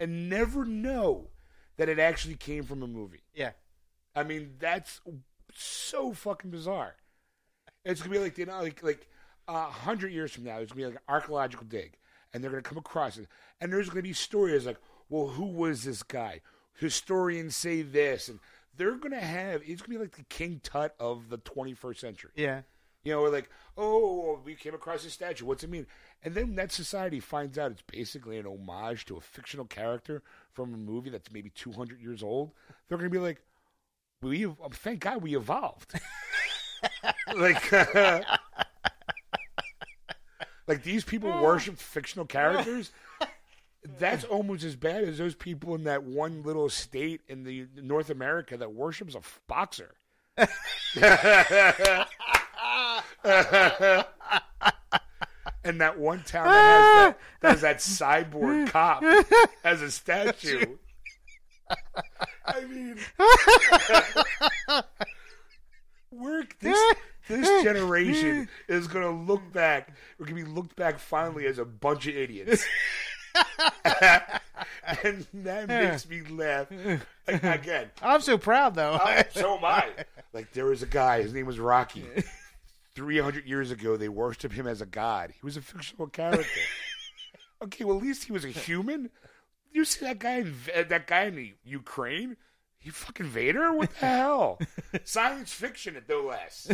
and never know that it actually came from a movie. Yeah. I mean, that's so fucking bizarre. It's gonna be like you know, like like a hundred years from now, it's gonna be like an archaeological dig, and they're gonna come across it, and there's gonna be stories like, well, who was this guy? Historians say this, and they're gonna have it's gonna be like the King Tut of the 21st century. Yeah. You know, we're like, oh, we came across this statue. What's it mean? And then that society finds out it's basically an homage to a fictional character from a movie that's maybe 200 years old. They're going to be like, we, oh, thank God we evolved. like, like these people worship fictional characters. That's almost as bad as those people in that one little state in the North America that worships a f- boxer. and that one town that has that, that has that cyborg cop as a statue. I mean, we're this, this generation is going to look back. We're going to be looked back finally as a bunch of idiots. and that makes me laugh. Again, I'm so proud though. I- so am I. Like there was a guy. His name was Rocky. Three hundred years ago, they worshipped him as a god. He was a fictional character. okay, well at least he was a human. You see that guy? In, that guy in the Ukraine? He fucking Vader? What the hell? Science fiction at no less.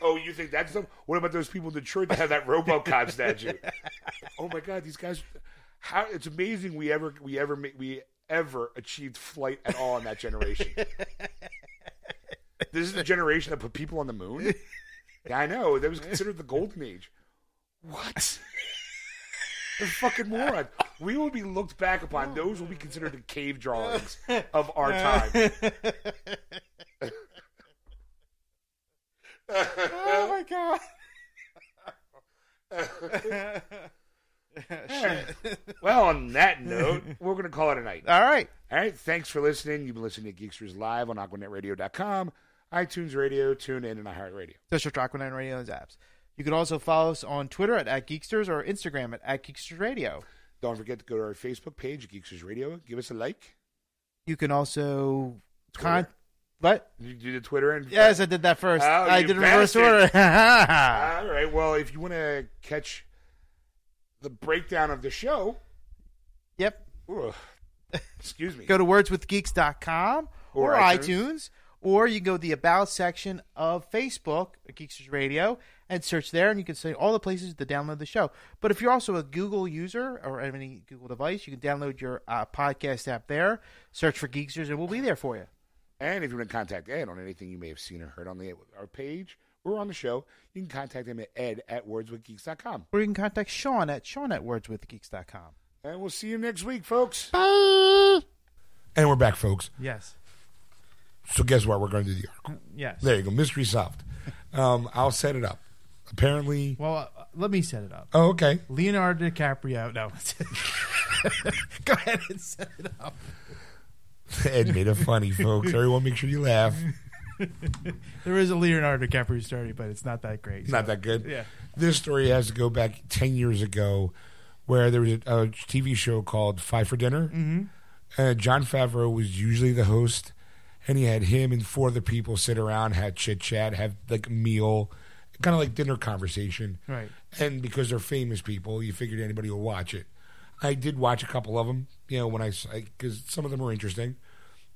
Oh, you think that's them? What about those people in Detroit that have that RoboCop statue? Oh my God, these guys! How it's amazing we ever we ever we ever achieved flight at all in that generation. this is the generation that put people on the moon. Yeah, I know. That was considered the golden age. What? They're fucking morons. We will be looked back upon. Those will be considered the cave drawings of our time. oh my god. Well, on that note, we're going to call it a night. All right. All right. Thanks for listening. You've been listening to Geeksters Live on AquanetRadio.com, iTunes Radio, TuneIn, and iHeartRadio. For Aquanine Radio and apps. You can also follow us on Twitter at, at Geeksters or Instagram at, at Geeksters Radio. Don't forget to go to our Facebook page, Geeksters Radio. Give us a like. You can also con- what? You do the Twitter and Yes, I did that first. Oh, I did reverse order. All right. Well, if you want to catch the breakdown of the show, yep. Ugh. excuse me. Go to wordswithgeeks.com or, Or iTunes. iTunes. Or you can go to the About section of Facebook, Geeksters Radio, and search there, and you can see all the places to download the show. But if you're also a Google user or any Google device, you can download your uh, podcast app there, search for Geeksters, and we'll be there for you. And if you want to contact Ed on anything you may have seen or heard on the our page or on the show, you can contact him at ed at wordswithgeeks.com. Or you can contact Sean at Sean at wordswithgeeks.com. And we'll see you next week, folks. Bye. And we're back, folks. Yes. So guess what? We're going to do the article. Yes. There you go. Mystery solved. Um, I'll set it up. Apparently. Well, uh, let me set it up. Oh, okay. Leonardo DiCaprio. No. Go ahead and set it up. Ed made it funny, folks. Everyone, make sure you laugh. There is a Leonardo DiCaprio story, but it's not that great. Not that good. Yeah. This story has to go back 10 years ago where there was a, a TV show called Five for Dinner. Mm-hmm. Uh, Jon Favreau was usually the host, and he had him and four other people sit around, had chit chat, have like a meal, kind of like dinner conversation. Right. And because they're famous people, you figured anybody will watch it. I did watch a couple of them, you know, when I because some of them were interesting.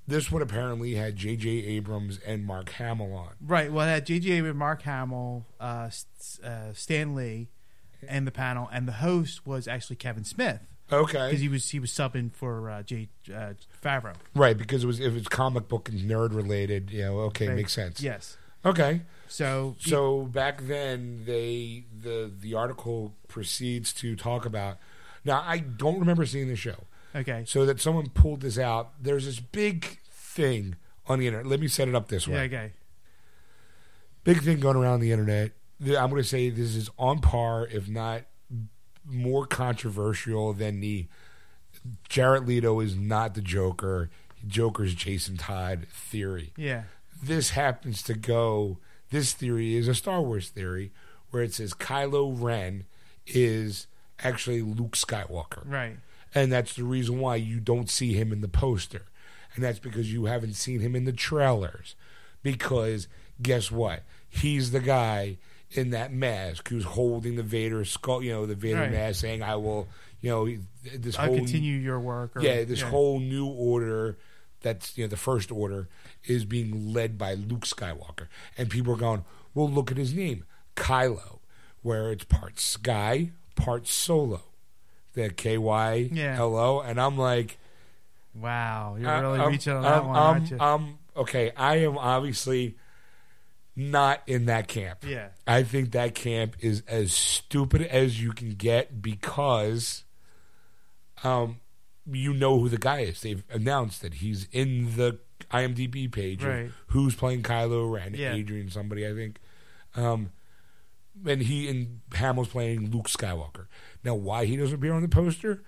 This one apparently had J.J. Abrams and Mark Hamill on. Right. Well, it had J.J. with Mark Hamill, uh, uh, Stan Lee, and the panel, and the host was actually Kevin Smith Okay, because he was he was subbing for uh, J. Uh, Favreau. right because it was if it's comic book and nerd related, you know, okay, Right. makes sense. Yes. Okay, So so back then they the the article proceeds to talk about. Now I don't remember seeing the show. okay. So that someone pulled this out. There's this big thing on the internet. Let me set it up this way. Yeah. Okay. big thing going around the internet. I'm going to say this is on par, if not more controversial than the Jared Leto is not the Joker, Joker's Jason Todd theory. Yeah. This happens to go. This theory is a Star Wars theory where it says Kylo Ren is actually Luke Skywalker. Right. And that's the reason why you don't see him in the poster. And that's because you haven't seen him in the trailers. Because guess what? He's the guy in that mask who's holding the Vader skull, you know, the Vader Right. mask saying, I will, you know, this I'll whole continue your work. Or, yeah, this whole new order that's you know the first order is being led by Luke Skywalker, and people are going, "Well, look at his name, Kylo," where it's part Sky, part Solo, the K Y Yeah. L O, and I'm like, Wow, you're really um, reaching on that um, one, um, aren't you? um, okay, I am obviously not in that camp. yeah. I think that camp is as stupid as you can get because um you know who the guy is. They've announced that he's in the IMDb page Right. who's playing Kylo Ren, Yeah. Adrian somebody I think. Um and he and Hamill's playing Luke Skywalker. Now why he doesn't appear on the poster?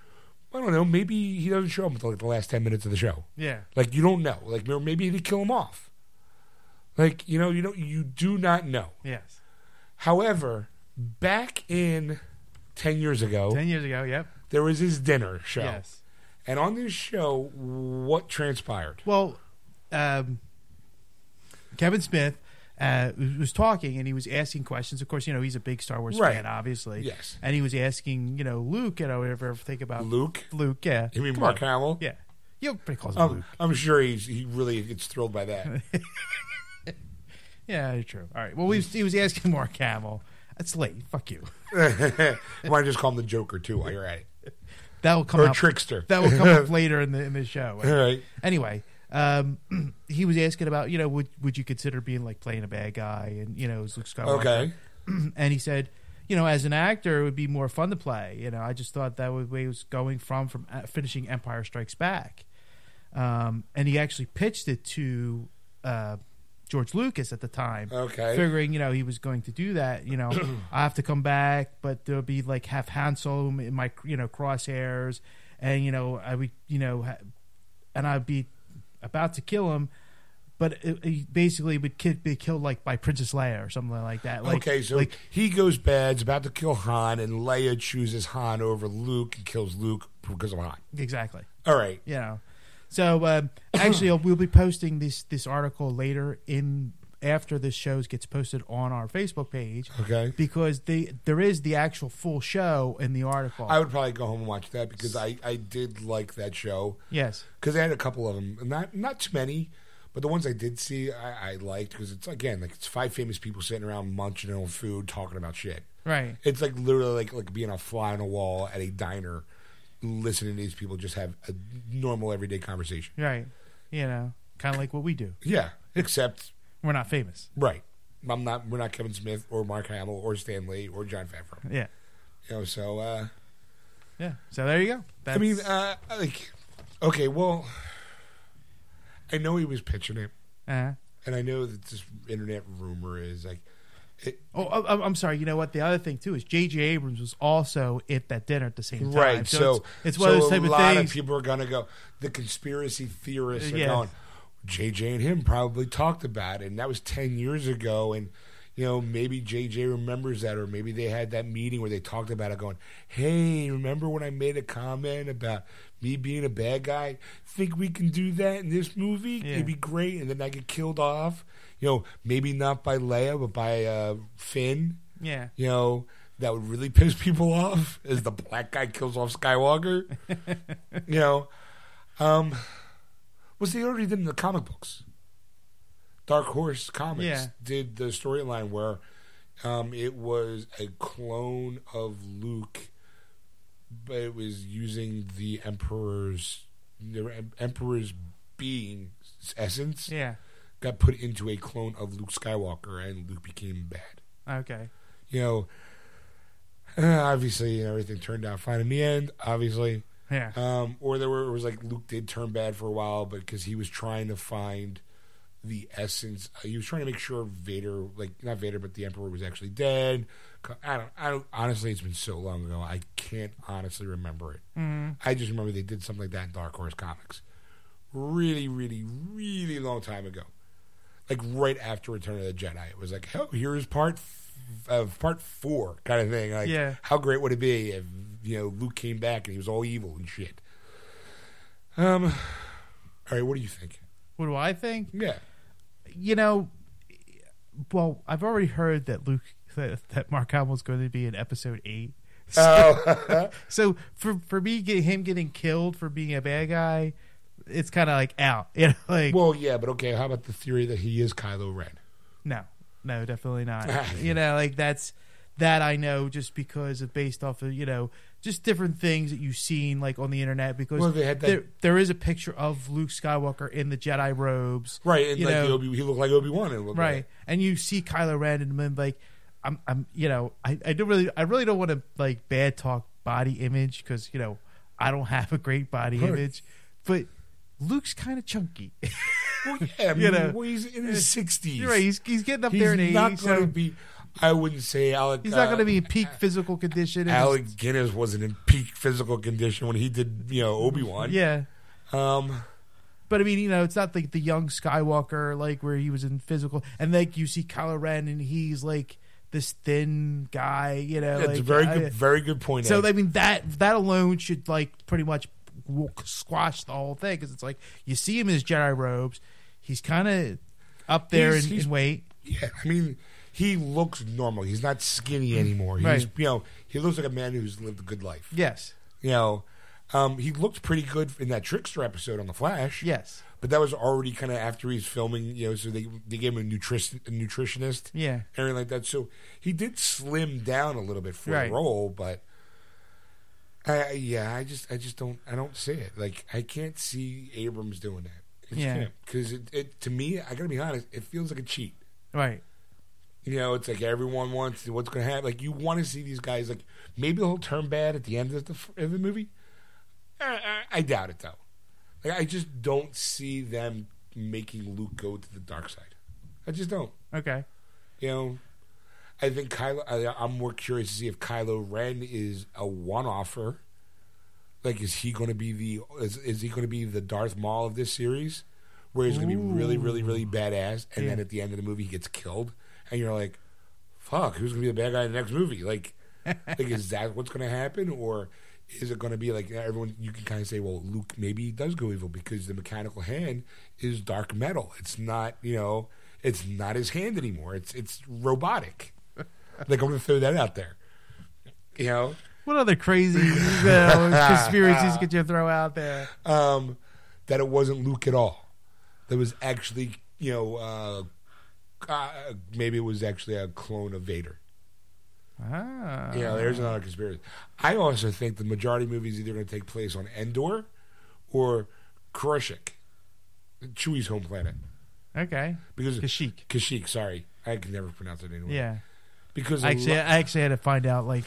I don't know. Maybe he doesn't show up until like the last ten minutes of the show. Yeah. Like you don't know. Like maybe they kill him off. Like you know, you don't, you do not know. Yes. However, back in ten years ago, Ten years ago. Yep. there was his dinner show, Yes. and on this show, what transpired? Well, um, Kevin Smith uh, was talking and he was asking questions. Of course, you know he's a big Star Wars Right. fan, obviously. Yes, And he was asking, you know, Luke. You know, ever ever think about Luke. Luke? Yeah. You mean Come Mark on. Hamill? Yeah. You know, pretty close to I'm, Luke. I'm sure he's he really gets thrilled by that. Yeah, true. All right. Well, he was, he was asking Mark Hamill. It's late. Fuck you. Might just call him the Joker too while you're at it, That will come or up. trickster. That will come up later in the in the show. All right. Anyway, um, he was asking about you know would would you consider being like playing a bad guy and you know Luke Skywalker. Okay. and he said, you know, as an actor, it would be more fun to play. You know, I just thought that was where he was going from from uh, finishing Empire Strikes Back, um, and he actually pitched it to uh, George Lucas at the time, Okay. figuring you know he was going to do that. You know, I have to come back, but there'll be like have Han Solo in my you know crosshairs, and you know I would you know, and I'd be about to kill him. But it, he basically would ki- be killed like by Princess Leia or something like that. Like, okay, so like he goes bad, is about to kill Han, and Leia chooses Han over Luke and kills Luke because of Han. Exactly. All right. You know. So um, actually, we'll be posting this this article later in after this show gets posted on our Facebook page Okay. because the there is the actual full show in the article. I would probably go home and watch that because I, I did like that show yes. because I had a couple of them, not not too many, but the ones I did see I, I liked because it's again like it's five famous people sitting around munching on food talking about shit. Right. It's like literally like like being a fly on a wall at a diner, listening to these people just have a normal everyday conversation. Right. You know, kind of like what we do. Yeah, except We're not famous. right. I'm not. We're not Kevin Smith or Mark Hamill or Stan Lee or Jon Favreau. Yeah. You know, so uh, Yeah. So there you go. That's, I mean, uh, like, okay, well, I know he was pitching it, uh, and I know that this internet rumor is like, it, oh, I- I'm sorry. You know what? The other thing too is J.J. Abrams was also at that dinner at the same time. right. So, it's, it's one so of those type of things. A lot of people are gonna go. The conspiracy theorists are Yeah. going. JJ and him probably talked about it, and that was ten years ago, and. You know, maybe JJ remembers that, or maybe they had that meeting where they talked about it, going, "Hey, remember when I made a comment about me being a bad guy? Think we can do that in this movie? Yeah. It'd be great." And then I get killed off. You know, maybe not by Leia, but by uh, Finn. yeah. You know, that would really piss people off is the black guy kills off Skywalker. you know, um, was they already did in the comic books? Dark Horse Comics Yeah. did the storyline where um, it was a clone of Luke, but it was using the Emperor's the Emperor's being essence Yeah. Got put into a clone of Luke Skywalker, and Luke became bad Okay. you know, obviously, everything turned out fine in the end. Obviously, Yeah. um, or there were it was like Luke did turn bad for a while, but because he was trying to find the essence, uh, he was trying to make sure Vader, like not Vader, but the Emperor was actually dead. I don't, I don't. Honestly, it's been so long ago, I can't honestly remember it. Mhm. I just remember they did something like that in Dark Horse Comics, really, really, really long time ago. Like right after Return of the Jedi, it was like, oh, here's part f- of part four, kind of thing. Like, Yeah. how great would it be if you know Luke came back and he was all evil and shit? Um, all right, what do you think? What do I think? Yeah, You know, well, I've already heard that Luke that, that Mark Hamill's going to be in Episode Eight. oh, So for for me, get, him getting killed for being a bad guy, it's kind of like out. You know, like well, yeah, but okay. How about the theory that he is Kylo Ren? no, no, definitely not. you know, like that's that I know just because of based off of you know just different things that you've seen like on the internet because Well, they had that- there there is a picture of Luke Skywalker in the Jedi robes, Right, and You like know- Obi, he looked like Obi Wan, right? And you see Kylo Ren and then like I'm I'm you know I I don't really I really don't want to like bad talk body image because you know I don't have a great body image, but Luke's kind of chunky. Well, yeah, I mean, You know. well, he's in his sixties. Right. He's he's getting up He's there in age. He's not going to be. I wouldn't say Alec. he's not uh, going to be in peak physical condition. Alec Guinness wasn't in peak physical condition when he did, you know, Obi Wan. Yeah. Um, But I mean, you know, it's not like the young Skywalker, like where he was in physical, and like you see Kylo Ren, and he's like this thin guy, you know. It's like, a very good, very good point. So Ed. I mean, that that alone should like pretty much squash the whole thing because it's like you see him in his Jedi robes, he's kind of up there He's- in, he's- in weight. Yeah, I mean, he looks normal. He's not skinny anymore. He's Right. you know, he looks like a man who's lived a good life. Yes, You know, um, he looked pretty good in that Trickster episode on the Flash. yes, but that was already kind of after he's filming. You know, so they they gave him a nutrition a nutritionist, yeah, everything like that. So he did slim down a little bit for Right. the role, but. I, yeah, I just, I just don't, I don't see it. Like, I can't see Abrams doing that. Yeah. because it, it, to me, I gotta be honest, it feels like a cheat. right, You know, it's like everyone wants what's going to happen. Like you want to see these guys. Like maybe they'll turn bad at the end of the of the movie. I, I, I doubt it though. Like I just don't see them making Luke go to the dark side. I just don't. okay, You know, I think Kylo. I, I'm more curious to see if Kylo Ren is a one-offer. Like, is he going to be the is, is he going to be the Darth Maul of this series, where he's going to be really, really, really badass, and then at the end of the movie he gets killed, and you're like, "Fuck, who's going to be the bad guy in the next movie?" Like, like is that what's going to happen, or is it going to be like everyone? You can kind of say, "Well, Luke maybe he does go evil because the mechanical hand is dark metal. It's not, you know, it's not his hand anymore. It's it's robotic." Like I'm going to throw that out there. You know, what other crazy you know, conspiracies could you throw out there? um, that it wasn't Luke at all. That was actually, you know, uh, uh, maybe it was actually a clone of Vader. Ah, You know, there's another conspiracy. I also think the majority of movies either going to take place on Endor or Kashyyyk, Chewie's home planet. okay, Because Kashyyyk. Kashyyyk, sorry, I can never pronounce it anyway. Yeah, because I actually, lo- I actually had to find out like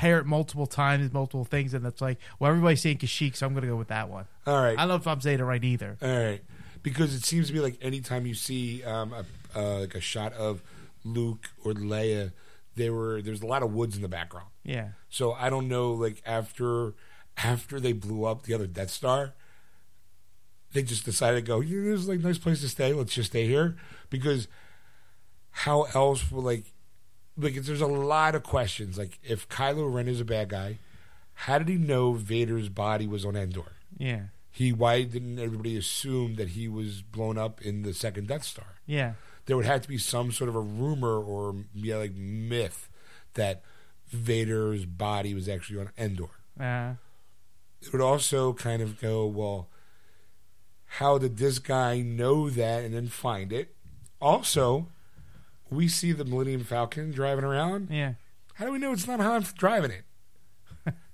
hear it multiple times, multiple things, and it's like, well, everybody's saying Kashyyyk, so I'm going to go with that one. all right, I don't know if I'm saying it right either. All right, because it seems to be like anytime you see um, a, uh, like a shot of Luke or Leia, there were there's a lot of woods in the background. Yeah, So I don't know, like after after they blew up the other Death Star, they just decided to go. Yeah, there's like a nice place to stay. Let's just stay here because how else will like like there's a lot of questions. Like if Kylo Ren is a bad guy, how did he know Vader's body was on Endor? yeah, he why didn't everybody assume that he was blown up in the second Death Star? yeah, There would have to be some sort of a rumor or yeah, like myth that Vader's body was actually on Endor. uh, It would also kind of go, well, how did this guy know that and then find it? Also, we see the Millennium Falcon driving around. yeah, How do we know it's not Han driving it?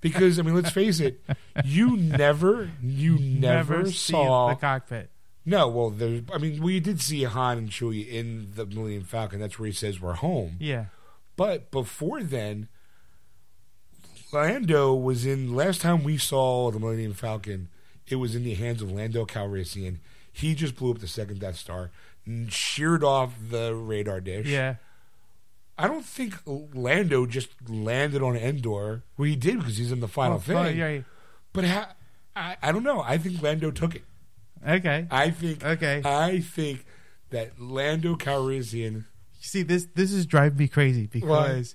Because I mean, let's face it, you never, you never, see saw the cockpit. No, well, there's. I mean, we did see Han and Chewie in the Millennium Falcon. That's where he says we're home. Yeah, But before then, Lando was in. Last time we saw the Millennium Falcon, it was in the hands of Lando Calrissian. He just blew up the second Death Star, sheared off the radar dish. yeah, I don't think Lando just landed on Endor. Well, he did because he's in the final Oh, thing. oh, yeah, But ha- I, I don't know. I think Lando took it. okay, I think. okay. I think that Lando Calrissian. See, this this is driving me crazy because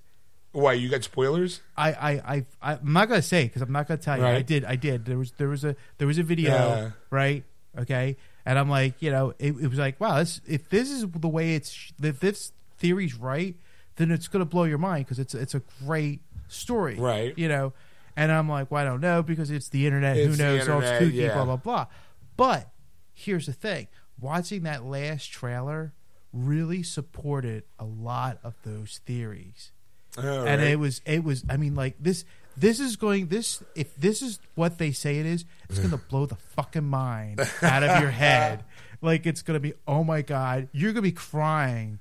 Why you got spoilers? I, I, I, I'm not gonna say because I'm not gonna tell you. I did, I did. There was, there was a, there was a video, Yeah. right? Okay, and I'm like, you know, it, it was like, wow, this, if this is the way it's, if this theory's right, then it's gonna blow your mind because it's, it's a great story, Right. You know, and I'm like, well, I don't know because it's the internet. It's Who knows? Oh, internet, it's kooky, yeah. blah blah blah. But here's the thing: watching that last trailer really supported a lot of those theories All and right. it was it was i mean like this this is going this if this is what they say it is it's going to blow the fucking mind out of your head like it's going to be oh my god you're going to be crying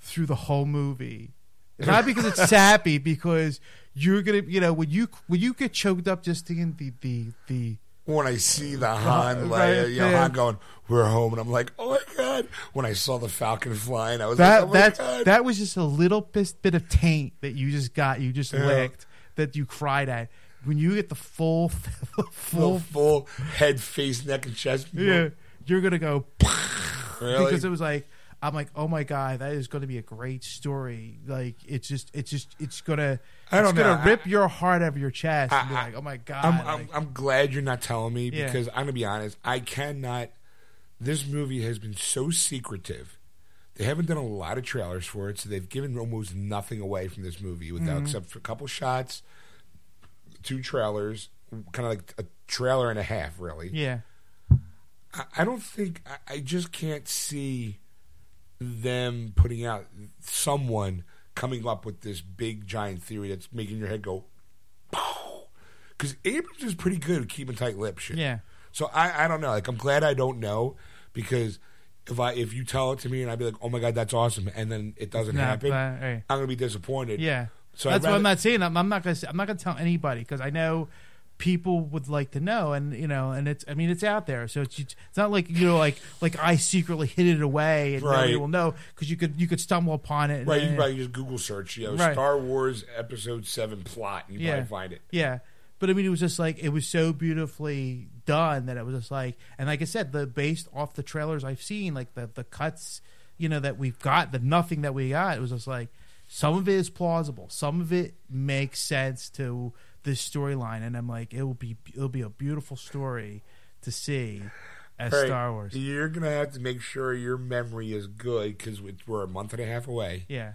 through the whole movie not because it's sappy because you're going to you know when you when you get choked up just thinking the the the when I see the uh, Han, right, Leia, you uh, know, yeah. Han going, "We're home," and I'm like, "Oh my god!" When I saw the Falcon flying, I was that like, "Oh my that god!" that was just a little bit, bit of taint that you just got you just Yeah. licked that you cried at when you get the full full, full full head, face, neck, and chest. Yeah. you're gonna go Really? because it was like I'm like, oh my god, that is going to be a great story. Like it's just, it's just, it's gonna, I don't it's gonna know. rip your heart out of your chest and be like, oh my god. I'm, like- I'm, I'm glad you're not telling me Yeah. because I'm gonna be honest. I cannot. This movie has been so secretive. They haven't done a lot of trailers for it, so they've given almost nothing away from this movie, without Mm-hmm. except for a couple shots, two trailers, kind of like a trailer and a half, really. yeah, I, I don't think I, I just can't see them putting out someone coming up with this big giant theory that's making your head go. Because Abrams is pretty good at keeping tight lips. Shit. yeah, So I, I don't know. Like I'm glad I don't know because if I if you tell it to me and I'd be like, oh my god, that's awesome, and then it doesn't Nah, happen, but, hey. I'm gonna be disappointed. yeah. So that's what I'm not saying. I'm, I'm not gonna, say, I'm not gonna tell anybody because I know people would like to know, and you know, and it's, I mean, it's out there, so it's, it's not like you know, like, like I secretly hid it away and nobody Right. will know because you could, you could stumble upon it. and- Right, you can probably just Google search, you know, Right. Star Wars Episode Seven plot, and you Yeah. probably find it. Yeah. But I mean, it was just like it was so beautifully done that it was just like, and like I said, the based off the trailers I've seen, like the the cuts, you know, that we've got, the nothing that we got, it was just like some of it is plausible, some of it makes sense to this storyline, and I'm like, it will be it'll be a beautiful story to see as Right. Star Wars. You're gonna have to make sure your memory is good because we're a month and a half away. Yeah.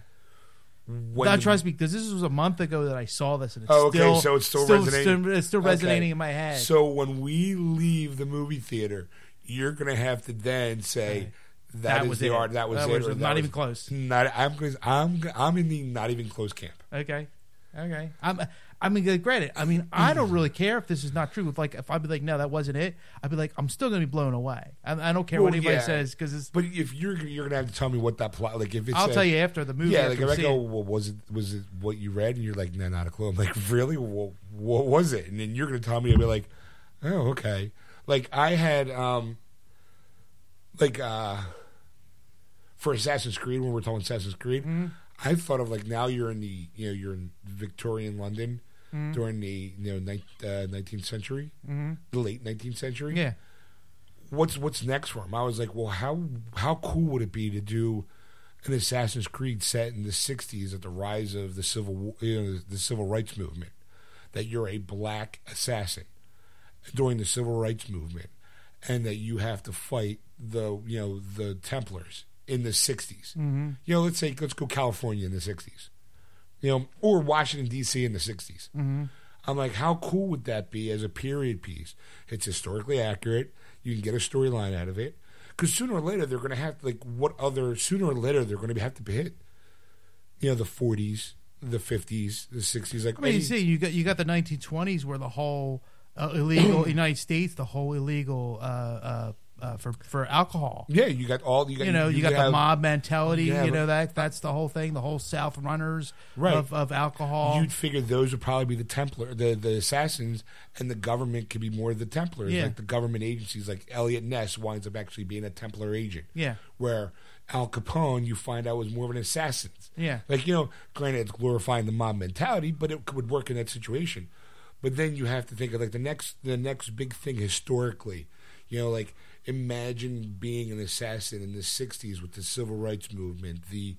When the- trust me, because this was a month ago that I saw this, and it's Oh, okay, still, so it's still resonating? it's still Okay. resonating in my head. So when we leave the movie theater, you're gonna have to then say Right. that was the it. art. That was That it. was that not was- even close. Not. I'm. I'm. I'm in the not even close camp. Okay. Okay. I'm, I mean, granted, I mean, I don't really care if this is not true. If like, if I'd be like, no, that wasn't it, I'd be like, I'm still gonna be blown away. I, I don't care what Well, anybody yeah. says because it's. But if you're you're gonna have to tell me what that plot like if it's I'll tell you after the movie. yeah after like if I we go it. well, was it was it what you read and you're like no not a clue I'm like really well, what was it and then you're gonna tell me I'll be like oh okay like I had um like uh for Assassin's Creed when we're talking Assassin's Creed Mm-hmm. I thought of like now you're in the you know you're in Victorian London Mm-hmm. during the you know uh, 19th century the late 19th century yeah, what's what's next for him? I was like, well, how how cool would it be to do an Assassin's Creed set in the '60s at the rise of the civil War- you know, the civil rights movement? That you're a black assassin during the civil rights movement, and that you have to fight the you know the Templars in the '60s. Mm-hmm. You know, let's say let's go California in the '60s, you know, or Washington D.C. in the '60s. Mm-hmm. I'm like, how cool would that be as a period piece? It's historically accurate. You can get a storyline out of it. Because sooner or later they're going to have to, like what other sooner or later they're going to have to hit. You know, the 40s, the 50s, the 60s. Like I mean, you see, you got you got the 1920s where the whole uh, illegal United States, the whole illegal uh, uh, uh, for for alcohol. yeah, you got all you got. You know, you, got the mob mentality. Yeah, you know that that's the whole thing. The whole South runners Right. of, of alcohol. You'd figure those would probably be the Templar, the the assassins, and the government could be more of the Templars. Yeah. Like the government agencies, like Eliot Ness winds up actually being a Templar agent. Yeah. Where Al Capone, you find out was more of an assassin. Yeah. Like you know, granted, it's glorifying the mob mentality, but it would work in that situation. But then you have to think of like the next the next big thing historically. You know, like imagine being an assassin in the '60s with the civil rights movement, the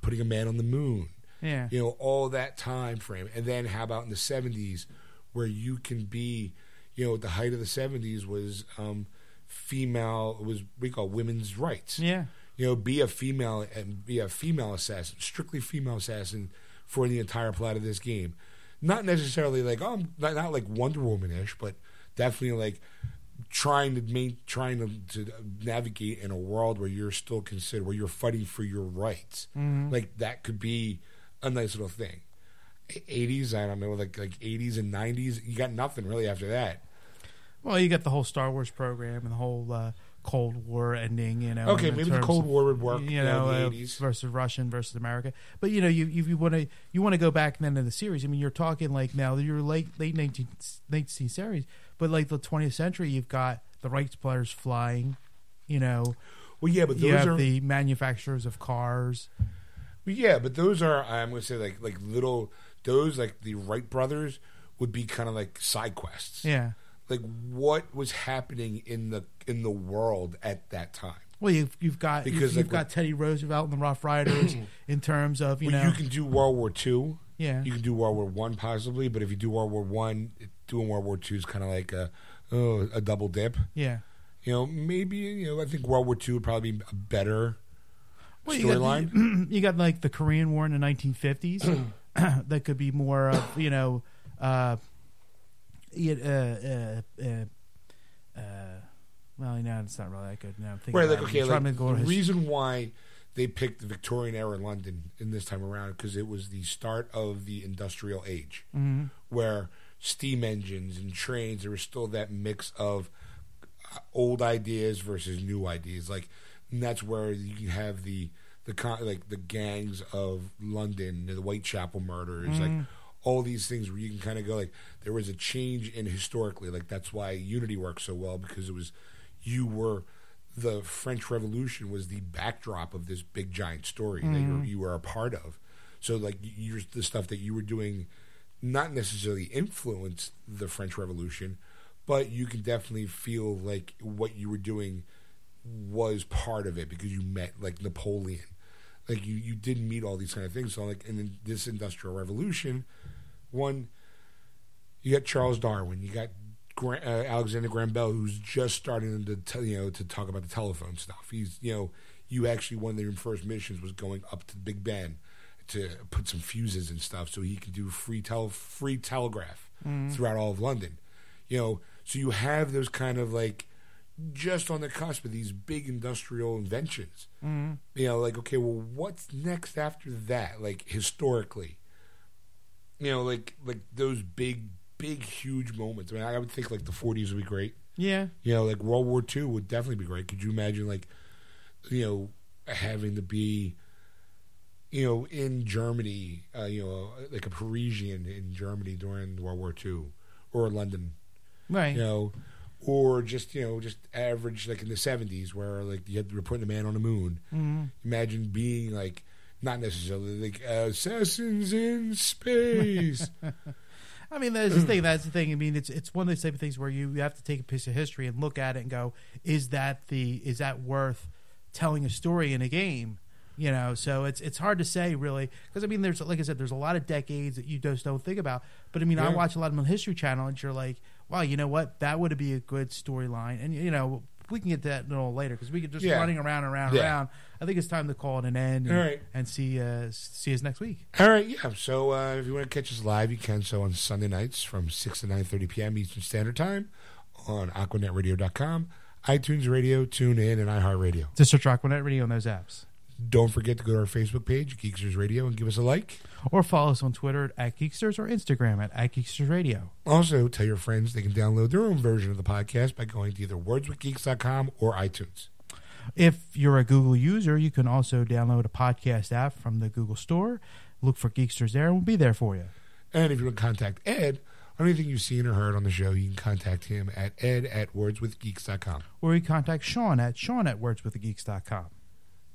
putting a man on the moon yeah. you know all that time frame and then how about in the 70s where you can be you know at the height of the 70s was um female was we call women's rights Yeah. you know be a female and be a female assassin strictly female assassin for the entire plot of this game not necessarily like oh I'm not, not like wonder woman-ish but definitely like trying to main, trying to, to navigate in a world where you're still considered where you're fighting for your rights. Like that could be a nice little thing. Eighties, I don't know, like like eighties and nineties. You got nothing really after that. Well, you got the whole Star Wars program and the whole uh, Cold War ending. You know, Okay, maybe the Cold War would work. You know, in the uh, versus Russian versus America. But you know, you you want to you want to go back then to the series. I mean, you're talking like now you're late late 19th, 19th series, but like the 20th century, you've got the rights players flying. You know, well, yeah, but those are the manufacturers of cars. yeah, but those are I'm going to say like like little those like the Wright brothers would be kind of like side quests. Yeah, like what was happening in the in the world at that time. Well, you've you've got Because, you've, like, you've got Teddy Roosevelt and the Rough Riders in terms of you Well, know you can do World War Two. yeah You can do World War One possibly, but if you do World War One, doing World War Two is kind of like a oh, a double dip. yeah. You know, maybe you know. I think World War Two would probably be a better Well, storyline. the- You got like the Korean War in the 1950s. that could be more of you know, uh, uh, uh, uh, uh, well, you know, it's not really that good. Now I'm thinking Right, like okay, like the his- reason why they picked the Victorian era in London in this time around because it was the start of the industrial age, Mhm. where steam engines and trains there was still that mix of uh, old ideas versus new ideas. Like, and that's where you can have the the con- like the gangs of London, the Whitechapel murders, like all these things where you can kind of go like there was a change in historically. Like that's why Unity works so well because it was you were the French Revolution was the backdrop of this big giant story that you, you were a part of. So like you're the stuff that you were doing, not necessarily influenced the French Revolution, but you can definitely feel like what you were doing was part of it because you met like Napoleon. Like you, you did meet all these kind of things. So like in this industrial revolution, one, you got Charles Darwin, you got Gra- uh, Alexander Graham Bell, who's just starting to you know to talk about the telephone stuff. He's you know you actually one of their first missions was going up to the Big Ben to put some fuses and stuff so he could do free tel free telegraph throughout all of London. You know, so you have those kind of like just on the cusp of these big industrial inventions. Mm-hmm. You know, like okay, well, what's next after that? Like historically, you know, like like those big, big, huge moments. I mean, I would think like the '40s would be great. yeah, You know, like World War II would definitely be great. Could you imagine, like, you know, having to be, you know, in Germany, uh, you know, like a Parisian in Germany during World War II, or London, right. you know, or just you know, just average like in the '70s where like you had were putting a man on the moon. Mhm. Imagine being like. Not necessarily like assassins in space. I mean, that's the thing. That's the thing. I mean, it's it's one of those type of things where you, you have to take a piece of history and look at it and go, is that the is that worth telling a story in a game? You know, so it's it's hard to say really because I mean, there's like I said, there's a lot of decades that you just don't think about. But I mean, I watch a lot of them on the History Channel, and you're like, wow, you know what? That would be a good storyline, and you know. We can get to that a little later because we could just Yeah. running around and around and Yeah. around. I think it's time to call it an end and, right. and see uh, see us next week. All right, yeah. So uh, if you want to catch us live, you can. So on Sunday nights from six to nine thirty p.m. Eastern Standard Time on AquanetRadio.com, iTunes Radio, TuneIn, and iHeartRadio. Just search Aquanet Radio on those apps. Don't forget to go to our Facebook page, Geeksters Radio, and give us a like. or follow us on Twitter at Geeksters or Instagram at, at Geeksters Radio. Also, tell your friends they can download their own version of the podcast by going to either wordswithgeeks.com or iTunes. If you're a Google user, you can also download a podcast app from the Google Store. Look for Geeksters there, and we'll be there for you. And if you want to contact Ed on anything you've seen or heard on the show, you can contact him at ed at wordswithgeeks.com. Or you contact Sean at Sean at wordswiththegeeks.com.